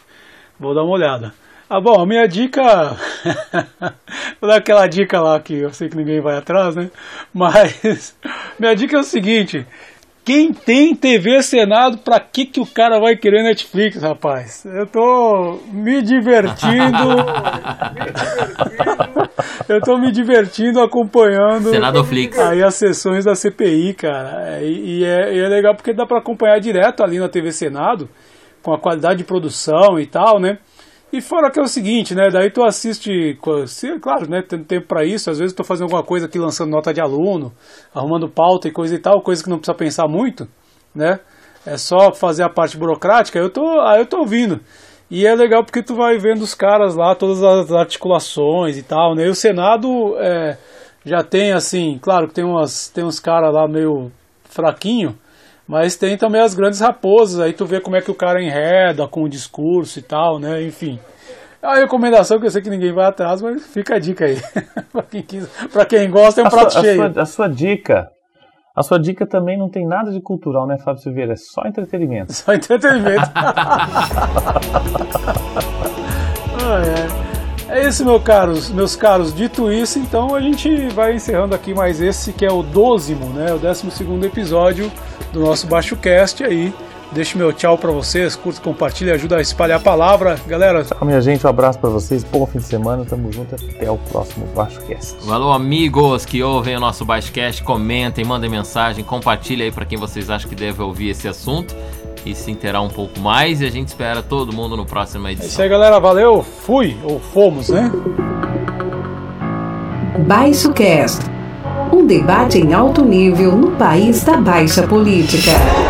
Vou dar uma olhada. Ah, bom, a minha dica. [laughs] Vou dar aquela dica lá que eu sei que ninguém vai atrás, né? Mas [laughs] minha dica é o seguinte: quem tem TV Senado, pra que, que o cara vai querer Netflix, rapaz? Eu tô me divertindo. [laughs] eu tô me divertindo acompanhando Senadoflix. aí as sessões da CPI, cara. E, e, é, e é legal porque dá para acompanhar direto ali na TV Senado, com a qualidade de produção e tal, né? E fora que é o seguinte, né? Daí tu assiste, claro, né? Tendo tempo para isso, às vezes tu fazendo alguma coisa aqui, lançando nota de aluno, arrumando pauta e coisa e tal, coisa que não precisa pensar muito, né? É só fazer a parte burocrática, eu tô, aí eu tô ouvindo. E é legal porque tu vai vendo os caras lá, todas as articulações e tal, né? E o Senado é, já tem assim, claro que tem, umas, tem uns caras lá meio fraquinho, mas tem também as grandes raposas, aí tu vê como é que o cara enreda com o discurso e tal, né? Enfim. É uma recomendação que eu sei que ninguém vai atrás, mas fica a dica aí. [laughs] para quem, quem gosta, é um a prato sua, cheio. A sua, a sua, dica. A sua dica também não tem nada de cultural, né, Fábio Silveira? É só entretenimento. Só entretenimento. [laughs] [laughs] é. É isso, meu caros, meus caros. Dito isso, então a gente vai encerrando aqui mais esse que é o dozimo, né? O décimo segundo episódio do nosso Baixo Cast aí. Deixo meu tchau para vocês, curta, compartilha, ajuda a espalhar a palavra. Galera, tchau, minha gente, um abraço para vocês, bom fim de semana, tamo junto, até o próximo BaixoCast. Valeu, amigos que ouvem o nosso BaixoCast, comentem, mandem mensagem, compartilhem aí para quem vocês acham que deve ouvir esse assunto e se inteirar um pouco mais. E a gente espera todo mundo no próximo edição. É isso aí, galera, valeu, fui, ou fomos, né? BaixoCast um debate em alto nível no país da baixa política.